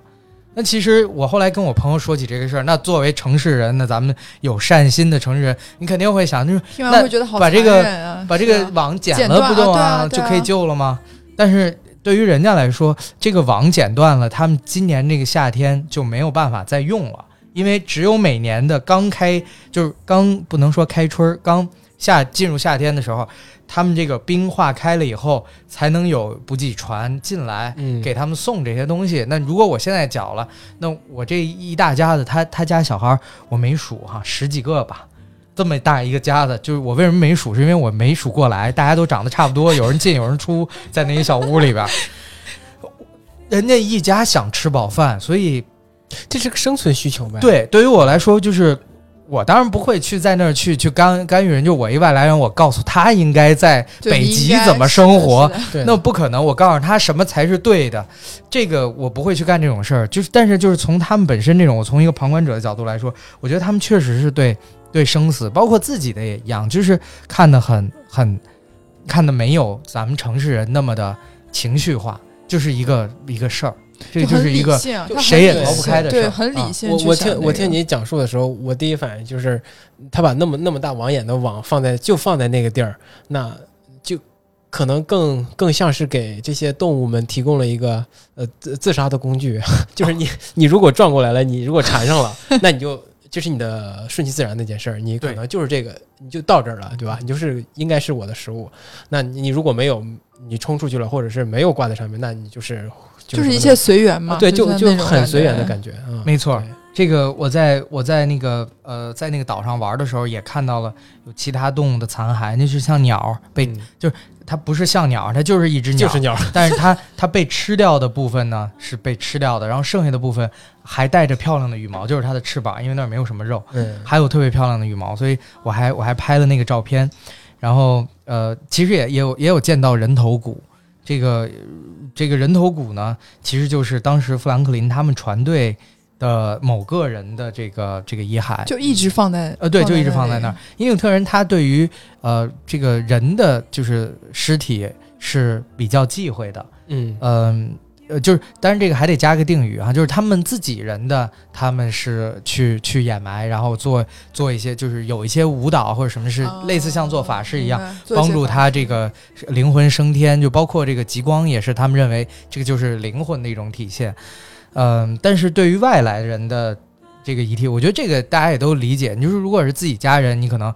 那其实我后来跟我朋友说起这个事儿，那作为城市人，那咱们有善心的城市人，你肯定会想，就是那会觉得好把这个啊把这个网剪剪了不就断啊就可以啊救了吗？但是对于人家来说，这个网剪断了，他们今年这个夏天就没有办法再用了，因为只有每年的刚开，就是刚不能说开春儿，刚夏进入夏天的时候，他们这个冰化开了以后，才能有补给船进来。嗯，给他们送这些东西。那如果我现在缴了，那我这一大家子，他他家小孩儿我没数哈，十几个吧，这么大一个家子，就是我为什么没数，是因为我没数过来，大家都长得差不多，有人进有人出，在那一小屋里边儿，人家一家想吃饱饭，所以这是个生存需求呗。，对对于我来说，就是我当然不会去在那儿去去干干预人，就我一外来人，我告诉他应该在北极怎么生活，那不可能，我告诉他什么才是对的，这个我不会去干这种事儿。就是，但是就是从他们本身这种，我从一个旁观者的角度来说，我觉得他们确实是对对生死，包括自己的也一样，就是看得很很看的没有咱们城市人那么的情绪化，就是一个一个事儿，这个就是一个谁也逃不开的事儿很理啊性去我我听我听你讲述的时候，我第一反应就是，他把那么那么大网眼的网放在就放在那个地儿，那就可能更更像是给这些动物们提供了一个呃自自杀的工具，就是你 你如果转过来了，你如果缠上了，那你就。就是你的顺其自然那件事儿，你可能就是这个，你就到这儿了，对吧？你就是应该是我的食物。那你你如果没有你冲出去了，或者是没有挂在上面，那你就是就是一切随缘嘛，啊对，就就很随缘的感觉，嗯，没错这个我在我在那个呃在那个岛上玩的时候，也看到了有其他动物的残骸，那是像鸟儿被、嗯。它不是像鸟儿，它就是一只鸟，就是鸟，但是它它被吃掉的部分呢是被吃掉的，然后剩下的部分还带着漂亮的羽毛，就是它的翅膀，因为那儿没有什么肉，嗯，还有特别漂亮的羽毛，所以我还我还拍了那个照片，然后呃，其实也也有也有见到人头骨，这个这个人头骨呢，其实就是当时富兰克林他们船队的某个人的这个这个遗骸，就一直放在呃，对，就一直放在那儿。因为纽特人他对于呃这个人的就是尸体是比较忌讳的，嗯嗯。呃，就是，当然这个还得加个定语啊，就是他们自己人的，他们是去去掩埋，然后做做一些，就是有一些舞蹈或者什么是哦类似像做法事一样，帮助他这个灵魂升天，就包括这个极光也是他们认为这个就是灵魂的一种体现。嗯，但是对于外来人的这个遗体，我觉得这个大家也都理解。你就是如果是自己家人，你可能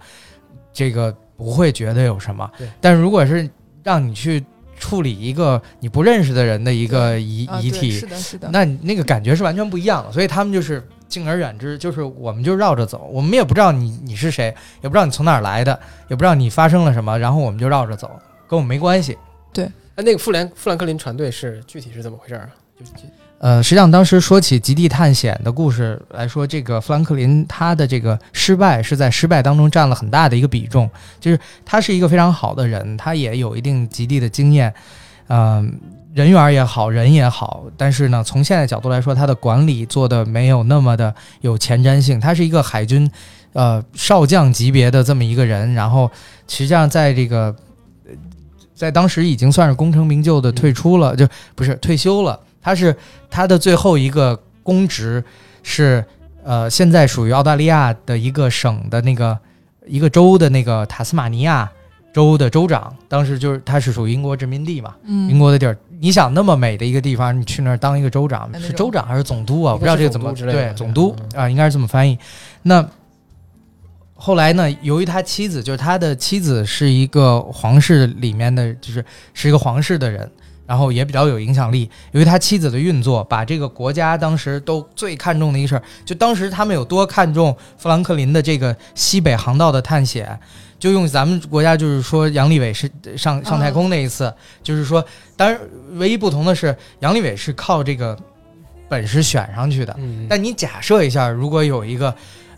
这个不会觉得有什么，但是如果是让你去处理一个你不认识的人的一个遗遗体，是的，是的，那你那个感觉是完全不一样的，所以他们就是敬而远之，就是我们就绕着走，我们也不知道你你是谁，也不知道你从哪儿来的，也不知道你发生了什么，然后我们就绕着走，跟我们没关系。对那那个富兰富兰克林船队是具体是怎么回事儿啊？就就呃，实际上当时说起极地探险的故事来说，这个富兰克林他的这个失败是在失败当中占了很大的一个比重，就是他是一个非常好的人，他也有一定极地的经验，嗯、人缘也好，人也好，但是呢，从现在角度来说，他的管理做的没有那么的有前瞻性。他是一个海军，呃，少将级别的这么一个人，然后实际上在这个，在当时已经算是功成名就的退出了，就不是退休了。他是他的最后一个公职是，呃，现在属于澳大利亚的一个省的那个一个州的那个塔斯马尼亚州的州长，当时就是他是属于英国殖民地嘛。嗯，英国的地儿，你想那么美的一个地方，你去那儿当一个州长，那种是州长还是总督啊？我不知道这个怎么应该是总督之类的对总督嗯啊，应该是这么翻译。那后来呢，由于他妻子，就是他的妻子是一个皇室里面的，就是是一个皇室的人，然后也比较有影响力。由于他妻子的运作，把这个国家当时都最看重的一个事儿，就当时他们有多看重富兰克林的这个西北航道的探险。就用咱们国家就是说，杨利伟是上上太空那一次，就是说，当然唯一不同的是，杨利伟是靠这个本事选上去的。嗯，但你假设一下，如果有一个，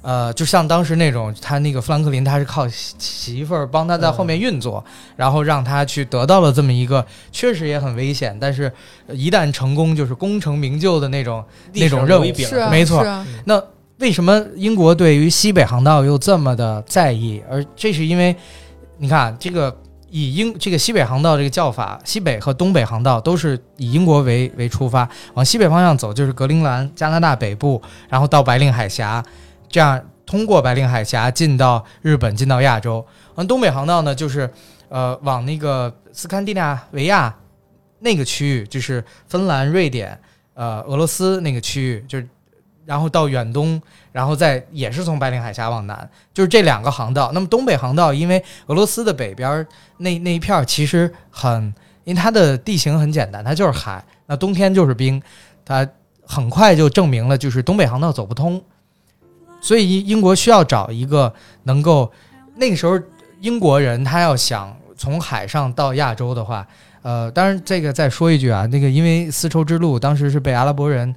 呃，就像当时那种，他那个富兰克林，他是靠媳媳妇儿帮他在后面运作，然后让他去得到了这么一个，确实也很危险，但是呃一旦成功，就是功成名就的那种那种任务是啊，没错是啊，那为什么英国对于西北航道又这么的在意？而这是因为，你看这个以英这个西北航道这个叫法，西北和东北航道都是以英国为为出发，往西北方向走就是格陵兰、加拿大北部，然后到白令海峡，这样通过白令海峡进到日本，进到亚洲。完东北航道呢，就是呃往那个斯堪的纳维亚那个区域，就是芬兰、瑞典、呃俄罗斯那个区域，就是然后到远东，然后再也是从白令海峡往南，就是这两个航道。那么东北航道，因为俄罗斯的北边那那一片儿其实很，因为它的地形很简单，它就是海，那冬天就是冰，它很快就证明了就是东北航道走不通，所以英英国需要找一个能够那个时候英国人他要想从海上到亚洲的话，呃，当然这个再说一句啊，那个因为丝绸之路当时是被阿拉伯人。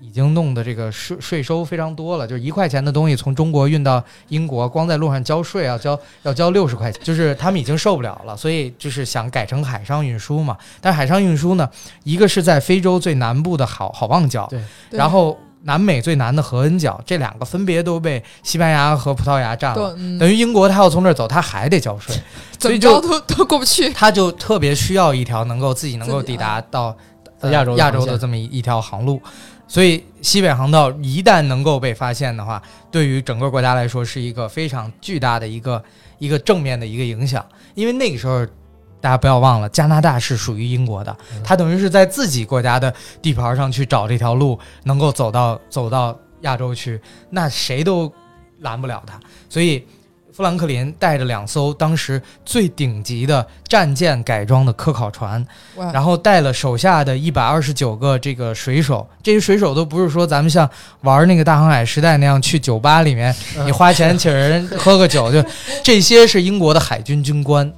已经弄的这个税税收非常多了，就是一块钱的东西从中国运到英国，光在路上交税要交要交六十块钱，就是他们已经受不了了，所以就是想改成海上运输嘛。但是海上运输呢，一个是在非洲最南部的好好望角，对对然后南美最南的合恩角，这两个分别都被西班牙和葡萄牙占了。嗯等于英国他要从这儿走，他还得交税，怎么所以就着都 都过不去。他就特别需要一条能够自己能够抵达到呃亚洲的亚洲的这么一一条航路。所以西北航道一旦能够被发现的话，对于整个国家来说是一个非常巨大的一个一个正面的一个影响。因为那个时候，大家不要忘了，加拿大是属于英国的，它等于是在自己国家的地盘上去找这条路，能够走到走到亚洲去，那谁都拦不了他。所以，富兰克林带着两艘当时最顶级的战舰改装的科考船，然后带了手下的一百二十九个这个水手，这些水手都不是说咱们像玩那个大航海时代那样去酒吧里面，你花钱请人喝个酒，就这些是英国的海军军官，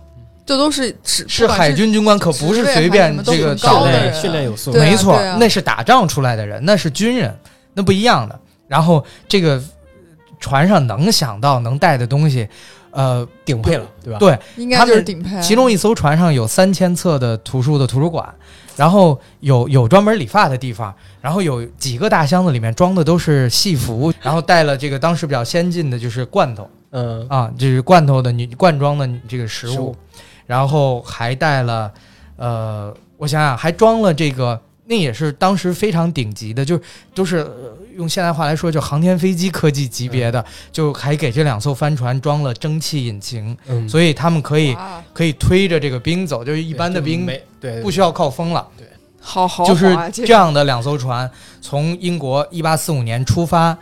这都是是是海军军官，可不是随便这个职位训练有素，没错，那是打仗出来的人，那是军人，那不一样的。然后这个船上能想到能带的东西，呃，顶配了，对吧？对，应该就是顶配。其中一艘船上有三千册的图书的图书馆，然后有有专门理发的地方，然后有几个大箱子里面装的都是戏服，然后带了这个当时比较先进的就是罐头嗯，啊，就是罐头的女罐装的这个食物食物，然后还带了呃，我想想还装了这个。那也是当时非常顶级的，就是都是、呃用现代话来说，就航天飞机科技级别的，就还给这两艘帆船装了蒸汽引擎，嗯，所以他们可以可以推着这个冰走，就是一般的冰没对。不需要靠风了。对。好好就是，这样的两艘船从英国一八四五年出发，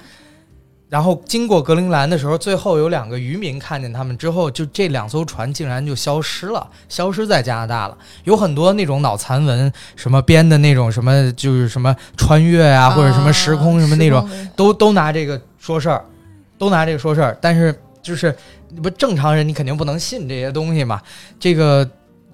然后经过格陵兰的时候，最后有两个渔民看见他们之后，就这两艘船竟然就消失了，消失在加拿大了。有很多那种脑残文，什么编的那种什么，就是什么穿越啊，或者什么时空什么那种，都都拿这个说事儿，都拿这个说事儿。但是就是你不正常人，你肯定不能信这些东西嘛。这个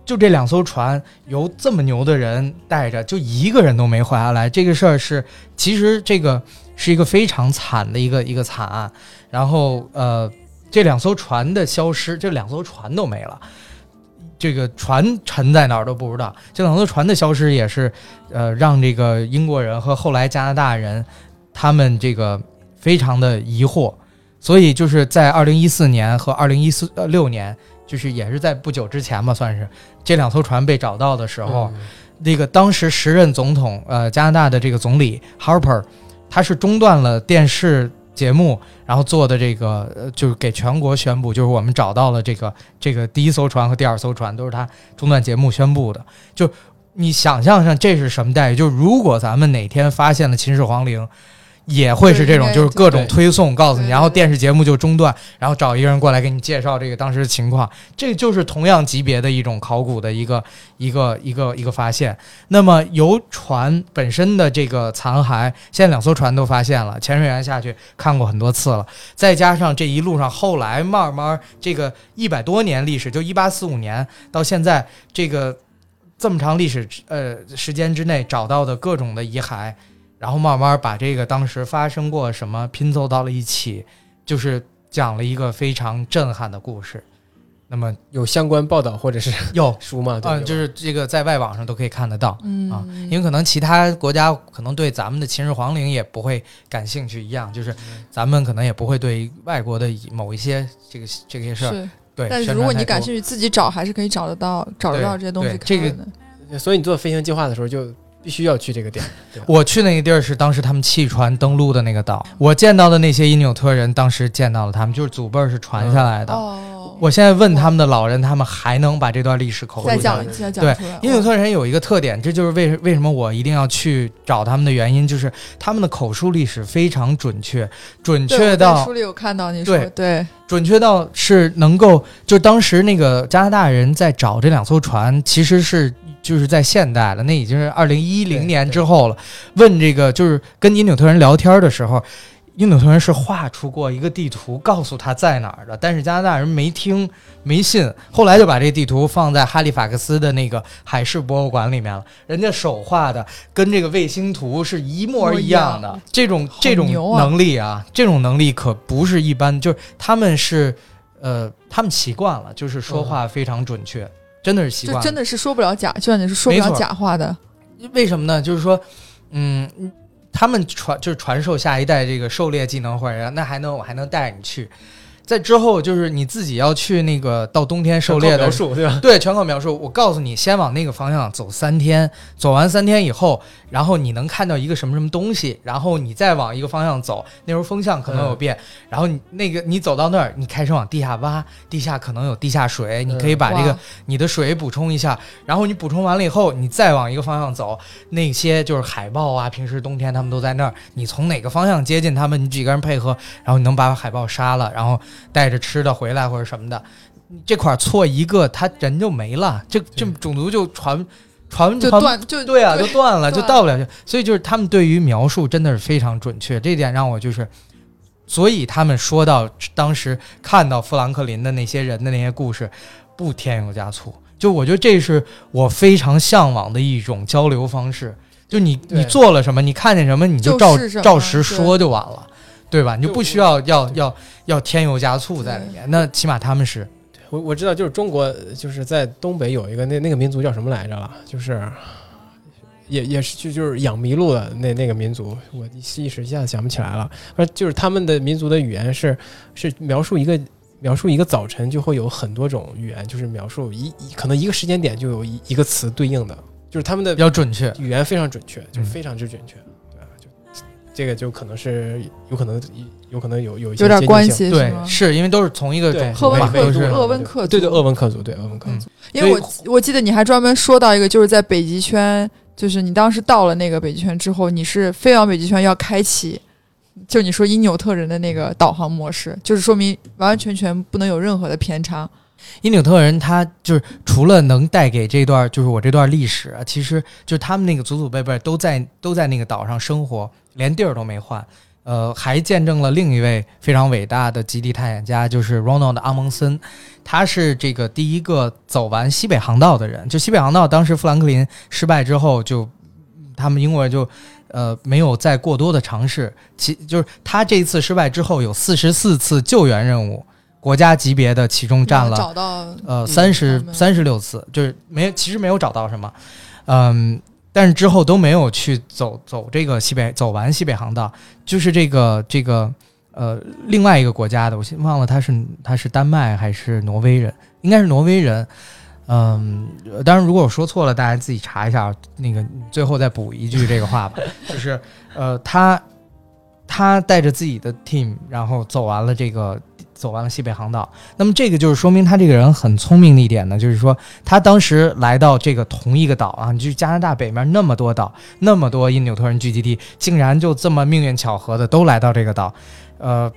就这两艘船由这么牛的人带着，就一个人都没活下来。这个事儿是其实这个是一个非常惨的一个一个惨案。然后呃，这两艘船的消失，这两艘船都没了。这个船沉在哪儿都不知道，这两艘船的消失也是，呃，让这个英国人和后来加拿大人他们这个非常的疑惑，所以就是在二零一四年和二零一四呃六年，就是也是在不久之前吧，算是这两艘船被找到的时候，嗯那个当时时任总统呃加拿大的这个总理 Harper，他是中断了电视节目，然后做的这个就是给全国宣布，就是我们找到了这个这个第一艘船和第二艘船都是他中断节目宣布的，就。你想象一下这是什么待遇？就是如果咱们哪天发现了秦始皇陵，也会是这种，就是各种推送告诉你，然后电视节目就中断，然后找一个人过来给你介绍这个当时的情况，这就是同样级别的一种考古的一个一个一个一个发现。那么游船本身的这个残骸，现在两艘船都发现了，潜水员下去看过很多次了，再加上这一路上后来慢慢这个一百多年历史，就一八四五年到现在这个这么长历史呃时间之内找到的各种的遗骸，然后慢慢把这个当时发生过什么拼凑到了一起，就是讲了一个非常震撼的故事。那么有相关报道或者是有 书吗？对嗯，吧就是这个在外网上都可以看得到。嗯啊，因为可能其他国家可能对咱们的秦始皇陵也不会感兴趣一样，就是咱们可能也不会对外国的某一些这个这些事儿，对。但是如果你感兴趣，自己找还是可以找得到，找得到这些东西对这个。所以你做飞行计划的时候就必须要去这个点？我去那个地儿是当时他们弃船登陆的那个岛，我见到的那些因纽特人，当时见到了他们，就是祖辈儿是传下来的。我现在问他们的老人，他们还能把这段历史口述再下来讲。再讲对出来。因纽特人有一个特点，这就是为为什么我一定要去找他们的原因，就是他们的口述历史非常准确，准确到书里有看到你说对对准确到是能够，就当时那个加拿大人在找这两艘船，其实是就是在现代了，那已经是二零一零年之后了。问这个就是跟因纽特人聊天的时候，因纽特人是画出过一个地图，告诉他在哪儿的，但是加拿大人没听没信，后来就把这地图放在哈利法克斯的那个海事博物馆里面了。人家手画的跟这个卫星图是一模一样的。这种这种能力啊，这种能力可不是一般，就是他们是呃，他们习惯了，就是说话非常准确，真的是习惯真的是说不了假，就像你是说不了假话的。为什么呢？就是说，嗯，他们传就是传授下一代这个狩猎技能，或者那还能我还能带着你去。在之后，就是你自己要去那个到冬天狩猎的描述对吧？对，全靠描述。我告诉你，先往那个方向走三天，走完三天以后，然后你能看到一个什么什么东西，然后你再往一个方向走，那时候风向可能有变，然后你那个你走到那儿，你开始往地下挖，地下可能有地下水，你可以把这个哇你的水补充一下，然后你补充完了以后，你再往一个方向走，那些就是海豹啊，平时冬天他们都在那儿，你从哪个方向接近他们，你几个人配合，然后你能把海豹杀了，然后带着吃的回来或者什么的，这块儿错一个，他人就没了，这这种族就传传传就断就对啊，就断了，就到不了去。所以就是他们对于描述真的是非常准确，这一点让我就是，所以他们说到当时看到富兰克林的那些人的那些故事，不添油加醋。就我觉得这是我非常向往的一种交流方式。就你你做了什么，你看见什么，你就就照照实说就完了，对吧？你就就不需要要要要添油加醋在里面。那起码他们是我我知道，就是中国就是在东北有一个那那个民族叫什么来着了，就是也也是就就是养麋鹿的那那个民族，我一时一下子想不起来了。反正就是他们的民族的语言是是描述一个描述一个早晨就会有很多种语言，就是描述一一可能一个时间点就有一一个词对应的，就是他们的比较准确。语言非常准确，就是嗯非常之准确。这个就可能是有可能有可能有有一些有点关系，对是，吗？是因为都是同一个对种族嘛，鄂温克族，都是鄂温克族，对对，鄂温克族，对鄂温克嗯族，因为我我记得你还专门说到一个，就是在北极圈，就是你当时到了那个北极圈之后，你是飞往北极圈要开启，就你说因纽特人的那个导航模式，就是说明完完全全不能有任何的偏差。因纽特人他就是除了能带给这段就是我这段历史，其实就是他们那个祖祖辈辈都在都在那个岛上生活，连地儿都没换。呃，还见证了另一位非常伟大的极地探险家，就是 Ronald 阿蒙森，他是这个第一个走完西北航道的人。就西北航道，当时富兰克林失败之后，就他们英国人就呃没有再过多的尝试。其就是他这一次失败之后，有四十四次救援任务，国家级别的，其中占了找到呃，嗯三十三十六次，就是没其实没有找到什么，嗯，但是之后都没有去走走这个西北走完西北航道，就是这个这个呃另外一个国家的，我先忘了他是他是丹麦还是挪威人，应该是挪威人。嗯，呃当然，如果我说错了，大家自己查一下。那个最后再补一句这个话吧，就是呃，他他带着自己的 team，然后走完了这个走完了西北航道。那么这个就是说明他这个人很聪明的一点呢，就是说他当时来到这个同一个岛啊，就是加拿大北面那么多岛，那么多因纽特人聚集地，竟然就这么命运巧合的都来到这个岛，呃。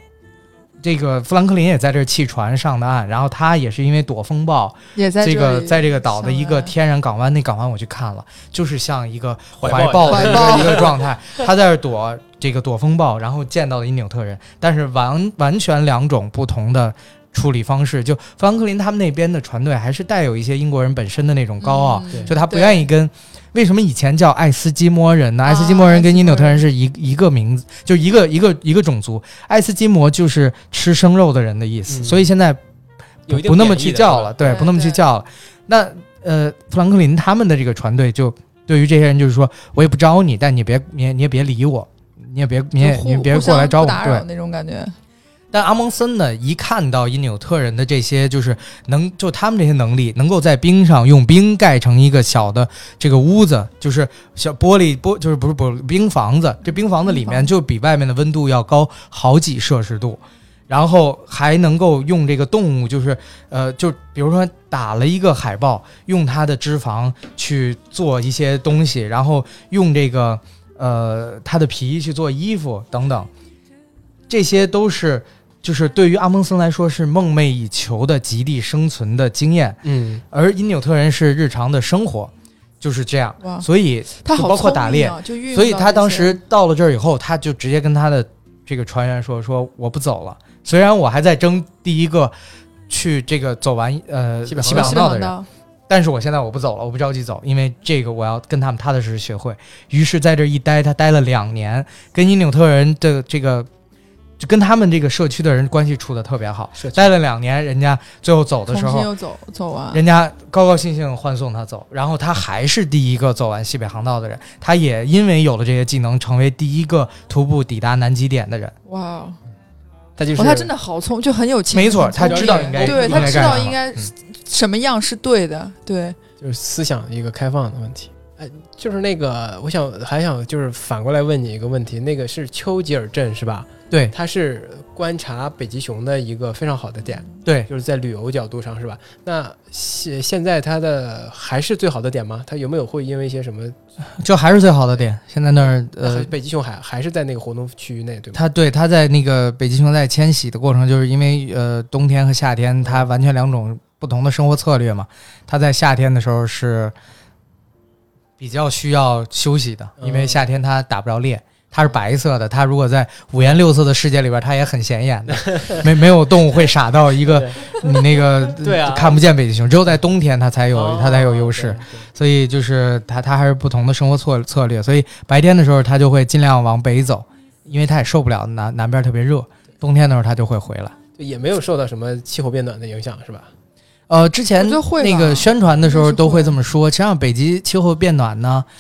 这个富兰克林也在这儿弃船上的岸，然后他也是因为躲风暴，也在这个在这个岛的一个天然港湾，那港湾我去看了，就是像一个怀怀抱抱的一个一个状态，他在这儿躲这个躲风暴，然后见到了因纽特人，但是完完全两种不同的处理方式。就富兰克林他们那边的船队还是带有一些英国人本身的那种高傲，就他不愿意跟。为什么以前叫爱斯基摩人呢？啊爱斯基摩人跟因纽特人是一一个名字，就一个一个一个种族。爱斯基摩就是吃生肉的人的意思，嗯所以现在不不那么去叫了，对，不那么去叫了。那呃，富兰克林他们的这个船队就对于这些人就是说，我也不招你，但你别你也你也别理我，你也别你也你也别过来招我，对。那种感觉。但阿蒙森呢，一看到因纽特人的这些，就是能就他们这些能力，能够在冰上用冰盖成一个小的这个屋子，就是小玻璃玻，就是不是不是冰房子，这冰房子里面就比外面的温度要高好几摄氏度。然后还能够用这个动物，就是呃，就比如说打了一个海豹，用它的脂肪去做一些东西，然后用这个呃它的皮去做衣服等等，这些都是就是对于阿蒙森来说是梦寐以求的极地生存的经验，嗯，而因纽特人是日常的生活，就是这样，哇，所以他包括打猎。所以他当时到了这儿以后，他就直接跟他的这个船员说：“说我不走了，虽然我还在争第一个去这个走完呃西北西航道。北航道的人，但是我现在我不走了，我不着急走，因为这个我要跟他们踏踏实实学会。于是在这一待，他待了两年，跟因纽特人的这个。”就跟他们这个社区的人关系处的特别好。待了两年，人家最后走的时候，又走走完，人家高高兴兴欢送他走，然后他还是第一个走完西北航道的人，他也因为有了这些技能，成为第一个徒步抵达南极点的人。哇。哦，他就是哇他真的好聪，就很有情，没错，他知道应该对他知道应该嗯。什么样是对的，对，就是思想一个开放的问题。哎，就是那个，我想还想就是反过来问你一个问题，那个是丘吉尔镇是吧？对它是观察北极熊的一个非常好的点，对，就是在旅游角度上是吧？那现现在它的还是最好的点吗？它有没有会因为一些什么？就还是最好的点。现在那儿呃，北极熊还还是在那个活动区域内，对吗？它对它在那个北极熊在迁徙的过程，就是因为呃冬天和夏天它完全两种不同的生活策略嘛。它在夏天的时候是比较需要休息的，因为嗯夏天它打不着猎。它是白色的，它如果在五颜六色的世界里边，它也很显眼的，没没有动物会傻到一个你那个 对啊看不见北极熊，只有在冬天它才有、哦它才有优势。所以就是它它还是不同的生活策策略，所以白天的时候它就会尽量往北走，因为它也受不了南南边特别热，冬天的时候它就会回来。就也没有受到什么气候变暖的影响，是吧？呃，之前那个宣传的时候都会会这么说，实际上北极气候变暖呢，嗯、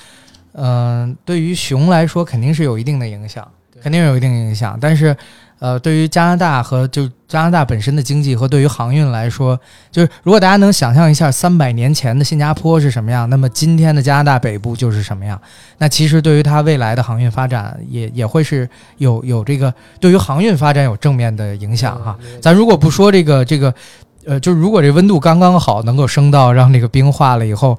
对于熊来说肯定是有一定的影响，肯定是有一定影响，但是。呃，对于加拿大和就加拿大本身的经济和对于航运来说，就是如果大家能想象一下三百年前的新加坡是什么样，那么今天的加拿大北部就是什么样。那其实对于它未来的航运发展也也会是有有这个对于航运发展有正面的影响哈。嗯咱如果不说这个这个，呃，就是如果这温度刚刚好，能够升到让这个冰化了以后，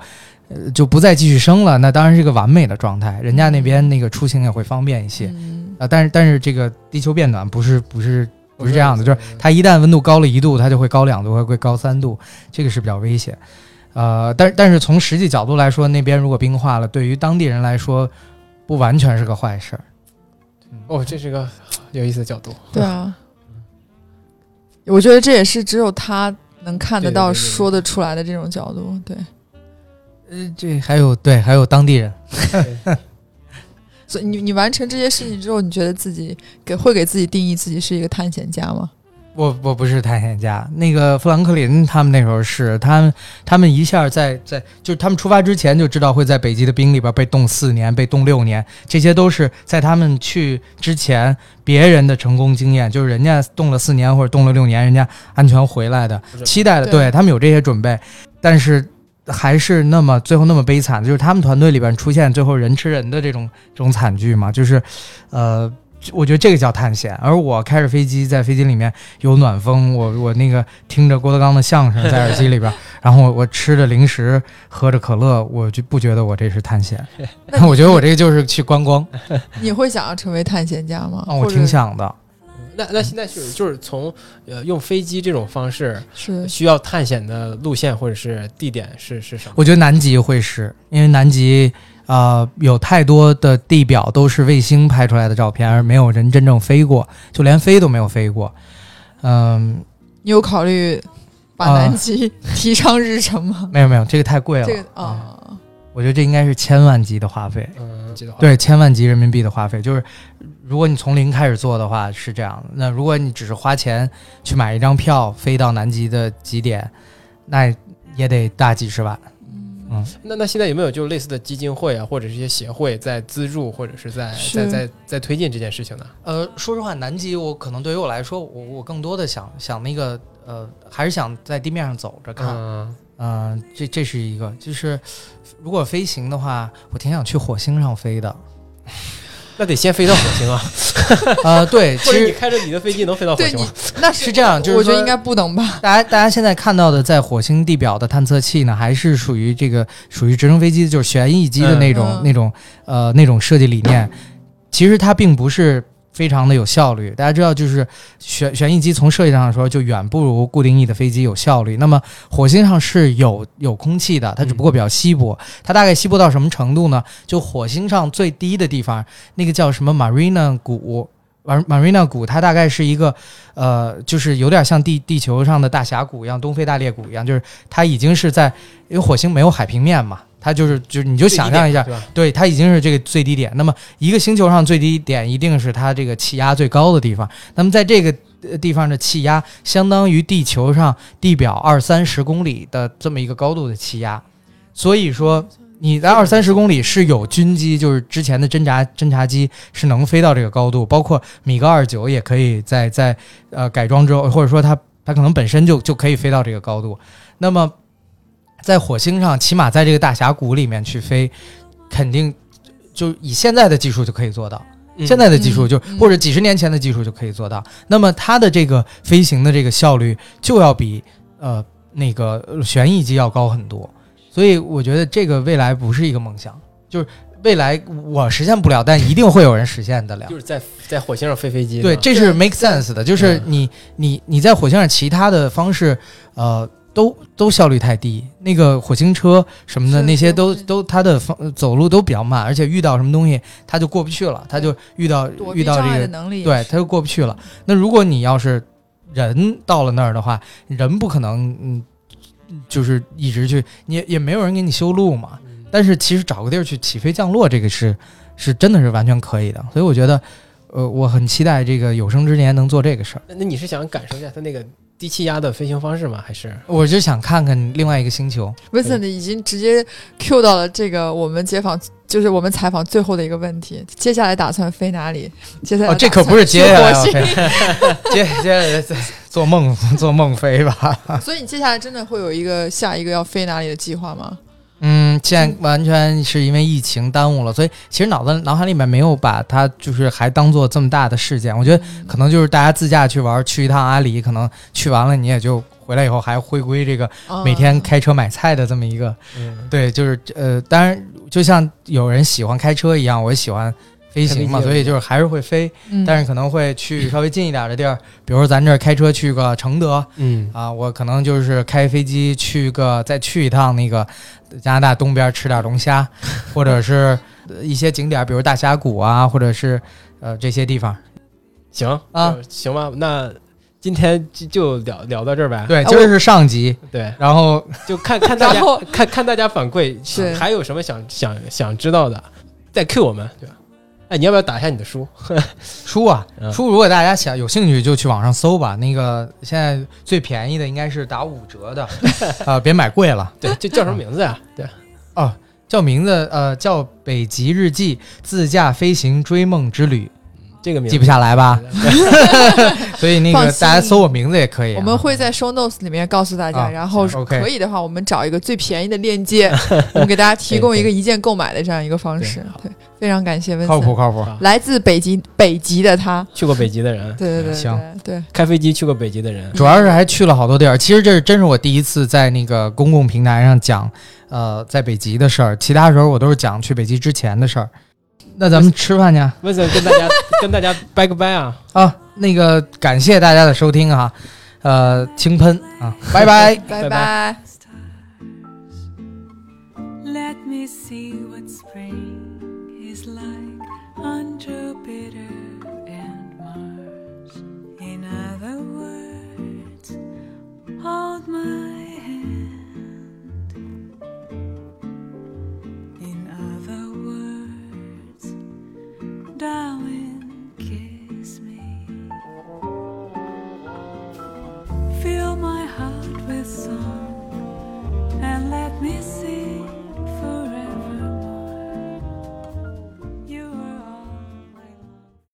呃，就不再继续升了，那当然是一个完美的状态。人家那边那个出行也会方便一些嗯，啊、但是但是这个地球变暖不是不是不是这样的，就是嗯它一旦温度高了一度，它就会高两度，会会高三度，这个是比较危险。呃，但但是从实际角度来说，那边如果冰化了，对于当地人来说，不完全是个坏事儿。哦，这是个有意思的角度。对啊，我觉得这也是只有他能看得到、对对对对对说得出来的这种角度，对。呃，这还有对，还有当地人。所以你你完成这些事情之后，你觉得自己给会给自己定义自己是一个探险家吗？我我不是探险家，那个富兰克林他们那时候是他们他们一下在在就是他们出发之前就知道会在北极的冰里边被冻四年，被冻六年，这些都是在他们去之前别人的成功经验，就是人家冻了四年或者冻了六年，人家安全回来的，期待的，对。对他们有这些准备，但是还是那么最后那么悲惨，就是他们团队里边出现最后人吃人的这种这种惨剧嘛，就是呃。我觉得这个叫探险，而我开着飞机，在飞机里面有暖风，我我那个听着郭德纲的相声在耳机里边，然后我我吃着零食，喝着可乐，我就不觉得我这是探险，那我觉得我这个就是去观光，你会想要成为探险家吗？啊，我挺想的。那那现在是就是从呃用飞机这种方式是需要探险的路线或者是地点是是什么？我觉得南极会是因为南极呃有太多的地表都是卫星拍出来的照片，而没有人真正飞过，就连飞都没有飞过。嗯，你有考虑把啊南极 提上日程吗？没有没有，这个太贵了。这个嗯啊，我觉得这应该是千万级的花费。嗯，对，千万级人民币的花费，就是如果你从零开始做的话是这样的。那如果你只是花钱去买一张票飞到南极的极点，那也得大几十万。嗯，那那现在有没有就类似的基金会啊，或者是一些协会在资助或者是在是在在在推进这件事情呢？呃，说实话，南极我可能对于我来说，我我更多的想想那个呃，还是想在地面上走着看。嗯，嗯、这这是一个，就是如果飞行的话，我挺想去火星上飞的。那得先飞到火星啊，呃，对，其实你开着你的飞机能飞到火星吗？那是这样，就是说我觉得应该不能吧？大家大家现在看到的在火星地表的探测器呢，还是属于这个属于直升飞机，就是旋翼机的那种、嗯那种呃那种设计理念。其实它并不是非常的有效率。大家知道，就是旋旋翼机从设计上来说，就远不如固定翼的飞机有效率。那么火星上是有有空气的，它只不过比较稀薄。它大概稀薄到什么程度呢？就火星上最低的地方，那个叫什么 Marina 谷。马马瑞纳谷，它大概是一个，呃，就是有点像地地球上的大峡谷一样，东非大裂谷一样，就是它已经是在，因为火星没有海平面嘛，它就是就是你就想象一下，对它已经是这个最低点。那么一个星球上最低点一定是它这个气压最高的地方。那么在这个呃地方的气压，相当于地球上地表二三十公里的这么一个高度的气压。所以说你在二三十公里是有军机，就是之前的侦察侦察机是能飞到这个高度，包括米格二九也可以在在呃改装之后，或者说它它可能本身就就可以飞到这个高度。那么在火星上，起码在这个大峡谷里面去飞，肯定就以现在的技术就可以做到。嗯现在的技术就、嗯或者几十年前的技术就可以做到。那么它的这个飞行的这个效率就要比呃那个呃旋翼机要高很多。所以我觉得这个未来不是一个梦想，就是未来我实现不了，但一定会有人实现得了。就是在在火星上飞飞机，对，这是 make sense 的，就是嗯你你你在火星上其他的方式，呃，都都效率太低。那个火星车什么的那些都都它的方走路都比较慢，而且遇到什么东西它就过不去了，它就遇到遇到这个能力对，是它就过不去了。那如果你要是人到了那儿的话，人不可能嗯，就是一直去，你也也没有人给你修路嘛。嗯但是其实找个地儿去起飞降落，这个是是真的是完全可以的。所以我觉得，呃，我很期待这个有生之年能做这个事儿。那那你是想感受一下它那个低气压的飞行方式吗？还是我就想看看另外一个星球。Vincent 已经直接 Q 到了这个我们接访，就是我们采访最后的一个问题。接下来打算飞哪里？接下来哦，这可不是接下来飞，接接下来再做梦做梦飞吧。所以你接下来真的会有一个下一个要飞哪里的计划吗？嗯，现在完全是因为疫情耽误了，所以其实脑子脑海里面没有把它就是还当做这么大的事件。我觉得可能就是大家自驾去玩，去一趟阿里，可能去完了你也就回来以后还回归这个每天嗯开车买菜的这么一个。嗯对，就是呃，当然就像有人喜欢开车一样，我喜欢飞行嘛，所以就是还是会飞，嗯但是可能会去稍微近一点的地儿，比如说咱这儿开车去个承德嗯啊，我可能就是开飞机去个再去一趟那个加拿大东边吃点龙虾，或者是呃一些景点，比如大峡谷啊，或者是呃这些地方。行啊就行吧，那今天就就聊聊到这儿呗。对，啊今儿是上集，对，然后 就看看大家看看大家反馈，对还有什么想想想知道的，再 Q 我们，对吧？哎，你要不要打一下你的书？书啊嗯书，如果大家想有兴趣就去网上搜吧。那个现在最便宜的应该是打五折的，啊，别买贵了。对，这叫什么名字呀？对，哦，叫名字呃叫《北极日记：自驾飞行追梦之旅这个》，名字记不下来吧？所以那个大家搜我名字也可以啊、我们会在 show notes 里面告诉大家，啊然后可以的话，我们找一个最便宜的链接，我们给大家提供一个一键购买的这样一个方式。对，非常感谢温森，靠谱靠谱。啊来自北极北极的他，去过北极的人，对对对行对对，开飞机去过北极的人，主要是还去了好多地儿。其实这是真是我第一次在那个公共平台上讲，呃，在北极的事儿。其他时候我都是讲去北极之前的事儿。那咱们吃饭去温森跟大家跟大家拜个拜啊！啊！那个感谢大家的收听啊，呃，轻喷啊，拜拜。拜拜拜。Let me see what spring is like on Jupiter and Mars. In other words, hold my darling, kiss me. Fill my heart with song and let me sing.